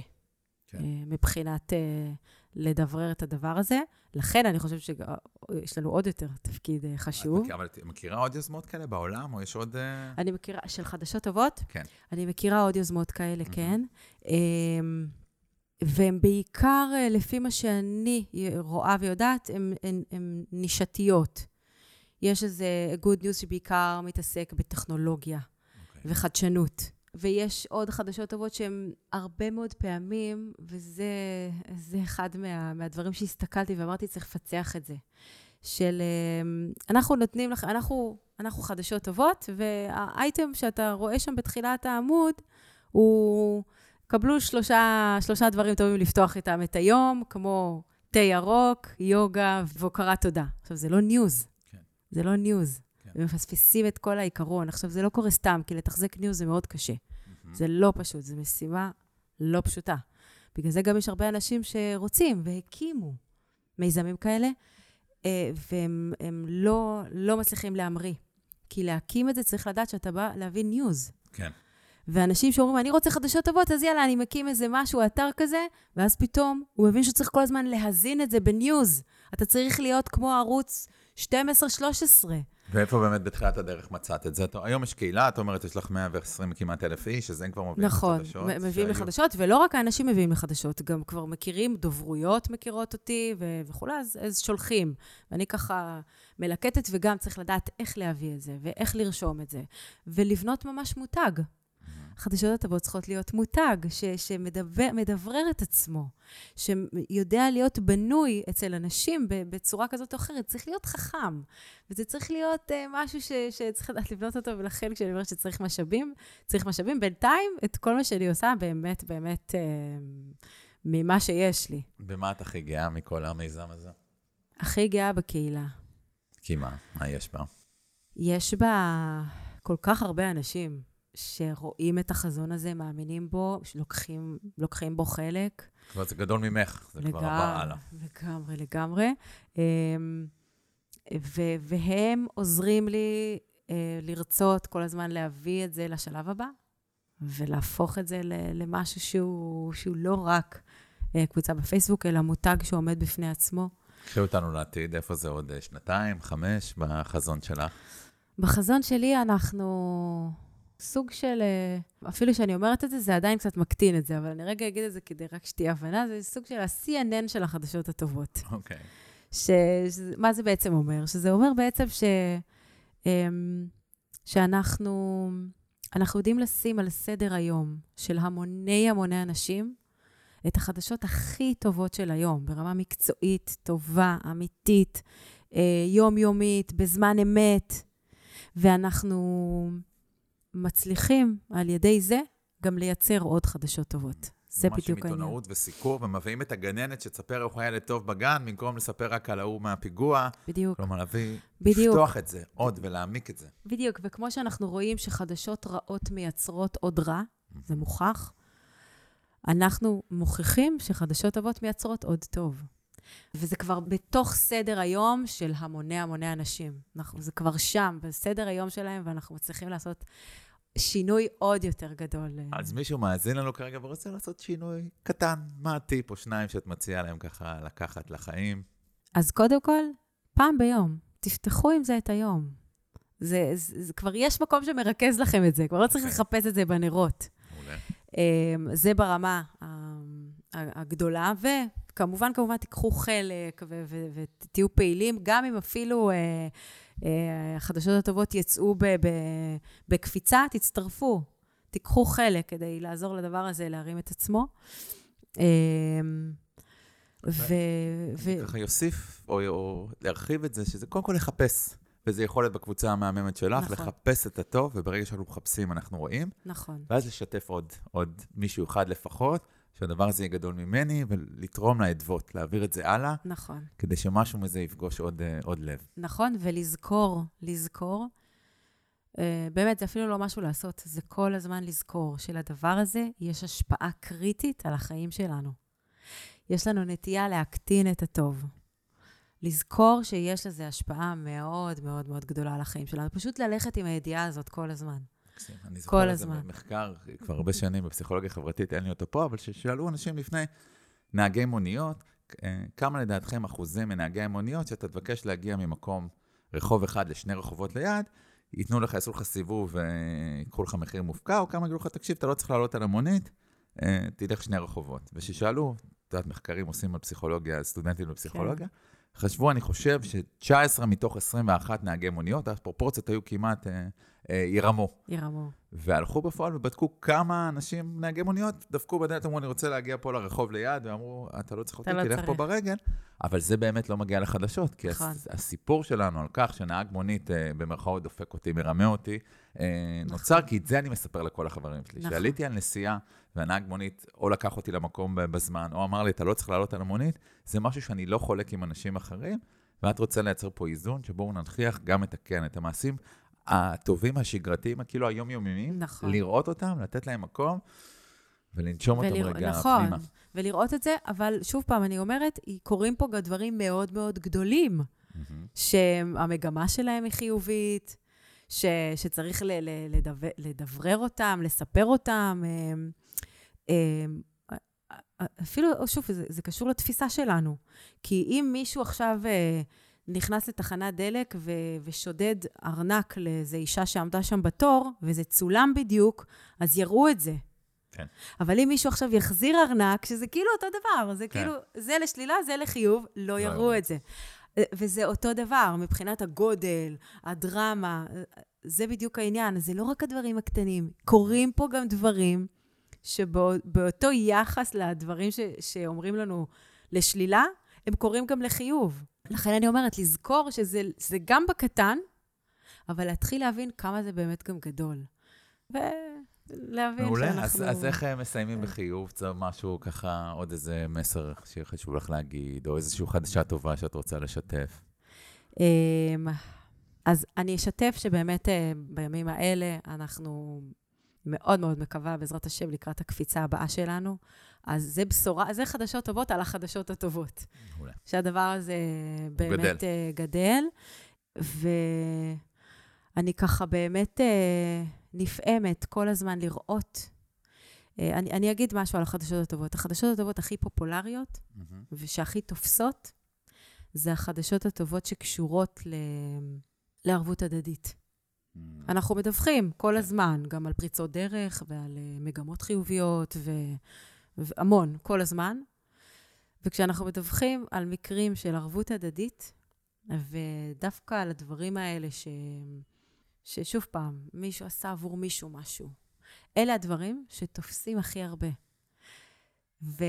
כן. אה, מבחינת אה, לדברר את הדבר הזה. לכן אני חושבת שיש לנו עוד יותר תפקיד אה, חשוב. את מכיר- אבל את מכירה עוד יוזמות כאלה בעולם, או יש עוד... אה, אני מכירה, של חדשות טובות? כן. אני מכירה עוד יוזמות כאלה, מהמם. כן. והן בעיקר, אה, לפי מה שאני רואה ויודעת, הן נישתיות. יש איזה good news שבעיקר מתעסק בטכנולוגיה אוקיי. וחדשנות. ויש עוד חדשות טובות שהן הרבה מאוד פעמים, וזה זה אחד מה, מהדברים שהסתכלתי ואמרתי, צריך לפצח את זה. של אמ, אנחנו נותנים לך, אנחנו, אנחנו חדשות טובות, והאייטם שאתה רואה שם בתחילת העמוד, הוא, קבלו שלושה, שלושה דברים טובים לפתוח איתם את היום, כמו תה ירוק, יוגה והוקרת תודה. עכשיו, זה לא ניוז. כן. זה לא news. כן. ומפספסים את כל העיקרון. עכשיו, זה לא קורה סתם, כי לתחזק news זה מאוד קשה. מהמם. זה לא פשוט, זו משימה לא פשוטה. בגלל זה גם יש הרבה אנשים שרוצים והקימו מיזמים כאלה, אה, והם הם לא, לא מצליחים להמריא. כי להקים את זה צריך לדעת שאתה בא להביא news. כן. ואנשים שאומרים, אני רוצה חדשות טובות, אז יאללה, אני מקים איזה משהו, אתר כזה, ואז פתאום הוא מבין שצריך כל הזמן להזין את זה ב news. אתה צריך להיות כמו ערוץ 12-13. ואיפה באמת בתחילת הדרך מצאת את זה? היום יש קהילה, את אומרת, יש לך 120 כמעט אלף איש, אז הם כבר מביאים נכון, חדשות. מ- מביאים שהיו- לי חדשות, ולא רק האנשים מביאים לי חדשות, גם כבר מכירים, דוברויות מכירות אותי ו- וכולי, אז, אז שולחים. ואני ככה מלקטת, וגם צריך לדעת איך להביא את זה, ואיך לרשום את זה, ולבנות ממש מותג. החדשות הטובות צריכות להיות מותג ש- שמדברר את עצמו, שיודע להיות בנוי אצל אנשים בצורה כזאת או אחרת. צריך להיות חכם, וזה צריך להיות uh, משהו ש- שצריך לדעת לבנות אותו, ולכן כשאני אומרת שצריך משאבים, צריך משאבים. בינתיים, את כל מה שאני עושה, באמת, באמת, uh, ממה שיש לי. במה את הכי גאה מכל המיזם הזה? הכי גאה בקהילה. כי מה? מה יש בה? יש בה כל כך הרבה אנשים שרואים את החזון הזה, מאמינים בו, שלוקחים לוקחים בו חלק. כבר זה גדול ממך, זה כבר עבר הלאה. לגמרי, לגמרי. אמ, ו- והם עוזרים לי אה, לרצות כל הזמן להביא את זה לשלב הבא, ולהפוך את זה למשהו שהוא, שהוא לא רק אה, קבוצה בפייסבוק, אלא מותג שעומד בפני עצמו. קחי אותנו לעתיד, איפה זה עוד אה, שנתיים, חמש, בחזון שלך? בחזון שלי אנחנו סוג של, אה, אפילו שאני אומרת את זה, זה עדיין קצת מקטין את זה, אבל אני רגע אגיד את זה כדי רק שתהיה הבנה, זה סוג של ה-CNN של החדשות הטובות. אוקיי. Okay. ש... מה זה בעצם אומר? שזה אומר בעצם ש... אמ, שאנחנו אנחנו יודעים לשים על סדר היום של המוני המוני אנשים את החדשות הכי טובות של היום, ברמה מקצועית, טובה, אמיתית, אה, יומיומית, בזמן אמת, ואנחנו מצליחים על ידי זה גם לייצר עוד חדשות טובות. זה בדיוק העניין. ממש עם עיתונאות וסיקור, ומביאים את הגננת שתספר איך הוא ילד טוב בגן, במקום לספר רק על ההוא מהפיגוע. בדיוק. כלומר, להביא, בדיוק. לפתוח את זה עוד ולהעמיק את זה. בדיוק, וכמו שאנחנו רואים שחדשות רעות מייצרות עוד רע, זה מוכח, אנחנו מוכיחים שחדשות טובות מייצרות עוד טוב. וזה כבר בתוך סדר היום של המוני המוני אנשים. אנחנו, זה כבר שם, בסדר היום שלהם, ואנחנו מצליחים לעשות שינוי עוד יותר גדול. אז מישהו מאזין לנו כרגע ורוצה לעשות שינוי קטן. מה הטיפ או שניים שאת מציעה להם ככה לקחת לחיים? אז קודם כל, פעם ביום, תפתחו עם זה את היום. זה, זה, זה כבר יש מקום שמרכז לכם את זה, כבר לא צריך okay. אוקיי. לחפש את זה בנרות. מעולה. אמ, זה ברמה הגדולה, וכמובן, כמובן, תיקחו חלק ותהיו פעילים, גם אם אפילו... אה, אה, החדשות הטובות יצאו בקפיצה, תצטרפו, תיקחו חלק כדי לעזור לדבר הזה להרים את עצמו. אה, ו... אני ככה יוסיף, או, או להרחיב את זה, שזה קודם כל לחפש. וזה יכול להיות בקבוצה המהממת שלך, נכון. לחפש את הטוב, וברגע שאנחנו מחפשים, אנחנו רואים. נכון. ואז לשתף עוד, עוד מישהו אחד לפחות, שהדבר הזה יהיה גדול ממני, ולתרום לאדוות, להעביר את זה הלאה. נכון. כדי שמשהו מזה יפגוש עוד, אה, עוד לב. נכון, ולזכור, לזכור. Uh, באמת, זה אפילו לא משהו לעשות, זה כל הזמן לזכור שלדבר הזה יש השפעה קריטית על החיים שלנו. יש לנו נטייה להקטין את הטוב. לזכור שיש לזה השפעה מאוד מאוד מאוד גדולה על החיים שלנו. פשוט ללכת עם הידיעה הזאת כל הזמן. מקסים. אני זוכר את זה במחקר, כבר הרבה שנים בפסיכולוגיה חברתית, אין לי אותו פה, אבל ששאלו אנשים לפני נהגי מוניות, אה, כמה לדעתכם אחוזים מנהגי המוניות שאתה תבקש להגיע ממקום, רחוב אחד לשני רחובות ליד, ייתנו לך, יעשו לך סיבוב ויקחו לך מחיר מופקע, או כמה יגידו לך, תקשיב, אתה לא צריך לעלות על המונית, אה, תלך שני רחובות. וכששאלו, את יודעת, מחקרים עושים על פסיכולוגיה, סטודנטים בפסיכולוגיה, כן. חשבו, אני חושב, ש-19 מתוך 21 נהגי מוניות, הפרופורציות היו כמעט אה, אה, ירמו. ירמו. והלכו בפועל ובדקו כמה אנשים, נהגי מוניות, דפקו בדלת, אמרו, אני רוצה להגיע פה לרחוב ליד, ואמרו, אתה לא צריך אותי, לא תלך פה ברגל. אבל זה באמת לא מגיע לחדשות, כי נכון. הסיפור שלנו על כך שנהג מונית, אה, במרכאות, דופק אותי, מרמה אותי, אה, נכון. נוצר, כי את זה אני מספר לכל החברים שלי. נכון. שעליתי על נסיעה, והנהג מונית או לקח אותי למקום בזמן, או אמר לי, אתה לא צריך לעלות על המונית, זה משהו שאני לא חולק עם אנשים אחרים, ואת רוצה לייצר פה איזון, שבואו ננכיח גם את הכן, את המעשים הטובים, השגרתיים, כאילו היומיומיים, נכון. לראות אותם, לתת להם מקום. ולנשום ולרא... אותם רגע נכון, פנימה. נכון, ולראות את זה, אבל שוב פעם, אני אומרת, קורים פה גם דברים מאוד מאוד גדולים, mm-hmm. שהמגמה שלהם היא חיובית, ש, שצריך ל, ל, לדבר, לדברר אותם, לספר אותם. אמ, אמ, אפילו, שוב, זה, זה קשור לתפיסה שלנו. כי אם מישהו עכשיו אה, נכנס לתחנת דלק ו, ושודד ארנק לאיזו אישה שעמדה שם בתור, וזה צולם בדיוק, אז יראו את זה. כן. אבל אם מישהו עכשיו יחזיר ארנק, שזה כאילו אותו דבר, זה כן. כאילו, זה לשלילה, זה לחיוב, לא, לא יראו את זה. וזה אותו דבר, מבחינת הגודל, הדרמה, זה בדיוק העניין. זה לא רק הדברים הקטנים, קורים פה גם דברים שבאותו יחס לדברים ש, שאומרים לנו לשלילה, הם קורים גם לחיוב. לכן אני אומרת, לזכור שזה גם בקטן, אבל להתחיל להבין כמה זה באמת גם גדול. ולהבין מעולה. שאנחנו... מעולה, אז, אז איך מסיימים בחיוב? זה משהו ככה, עוד איזה מסר שחשוב לך להגיד, או איזושהי חדשה טובה שאת רוצה לשתף? אמ, אז אני אשתף שבאמת אה, בימים האלה אנחנו מאוד מאוד מקווה, בעזרת השם, לקראת הקפיצה הבאה שלנו. אז זה בשורה, זה חדשות טובות על החדשות הטובות. מעולה. שהדבר הזה באמת גדל. אה, גדל. ואני ככה באמת אה, נפעמת כל הזמן לראות. אני, אני אגיד משהו על החדשות הטובות. החדשות הטובות הכי פופולריות, mm-hmm. ושהכי תופסות, זה החדשות הטובות שקשורות ל... לערבות הדדית. אנחנו מדווחים כל הזמן, גם על פריצות דרך ועל מגמות חיוביות ו... והמון, כל הזמן. וכשאנחנו מדווחים על מקרים של ערבות הדדית, ודווקא על הדברים האלה ש... ששוב פעם, מישהו עשה עבור מישהו משהו, אלה הדברים שתופסים הכי הרבה. ו...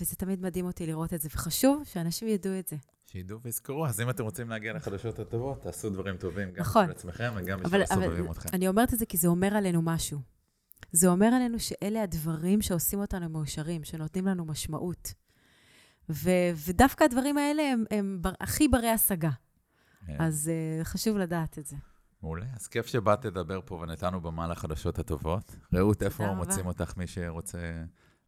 וזה תמיד מדהים אותי לראות את זה, וחשוב שאנשים ידעו את זה. שידעו ויזכרו, אז אם אתם רוצים להגיע לחדשות הטובות, תעשו דברים טובים, גם נכון. בשביל עצמכם וגם בשביל הסובבים אתכם. אני אומרת את זה כי זה אומר עלינו משהו. זה אומר עלינו שאלה הדברים שעושים אותנו מאושרים, שנותנים לנו משמעות. ו, ודווקא הדברים האלה הם, הם בר, הכי ברי השגה. כן. אז uh, חשוב לדעת את זה. מעולה. אז כיף שבאת לדבר פה ונתנו במה לחדשות הטובות. רעות, איפה מוצאים אותך מי שרוצה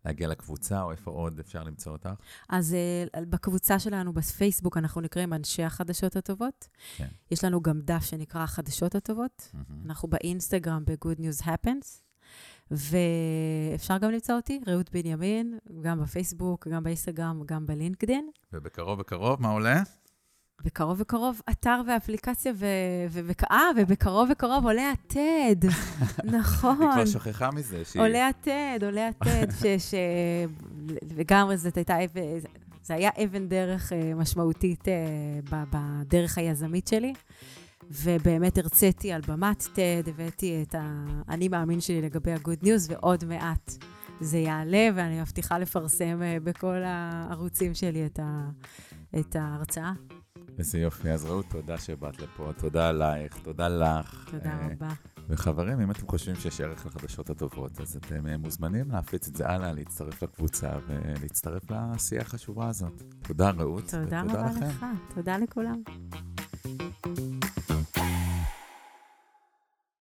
להגיע לקבוצה, או איפה עוד אפשר למצוא אותך? אז uh, בקבוצה שלנו בפייסבוק אנחנו נקראים אנשי החדשות הטובות. כן. יש לנו גם דף שנקרא החדשות הטובות. Mm-hmm. אנחנו באינסטגרם ב-Good News Happens. ואפשר גם למצוא אותי, רעות בנימין, גם בפייסבוק, גם באינסטגרם, גם בלינקדין. ובקרוב בקרוב, מה עולה? בקרוב בקרוב אתר ואפליקציה, אה, ובקרוב בקרוב עולה הטד, נכון. היא כבר שכחה מזה. עולה הטד, עולה הטד, לגמרי זאת הייתה, זה היה אבן דרך אה, משמעותית אה, בדרך היזמית שלי. ובאמת הרציתי על במת TED, הבאתי את האני מאמין שלי לגבי ה-good news, ועוד מעט זה יעלה, ואני מבטיחה לפרסם אה, בכל הערוצים שלי את, ה, את ההרצאה. איזה יופי. אז רעות, תודה שבאת לפה, תודה עלייך, תודה לך. תודה uh, רבה. וחברים, אם אתם חושבים שיש ערך לחדשות הטובות, אז אתם uh, מוזמנים להפיץ את זה הלאה, להצטרף לקבוצה ולהצטרף לעשייה החשובה הזאת. תודה, רעות. תודה רבה לכם. לך, תודה לכולם.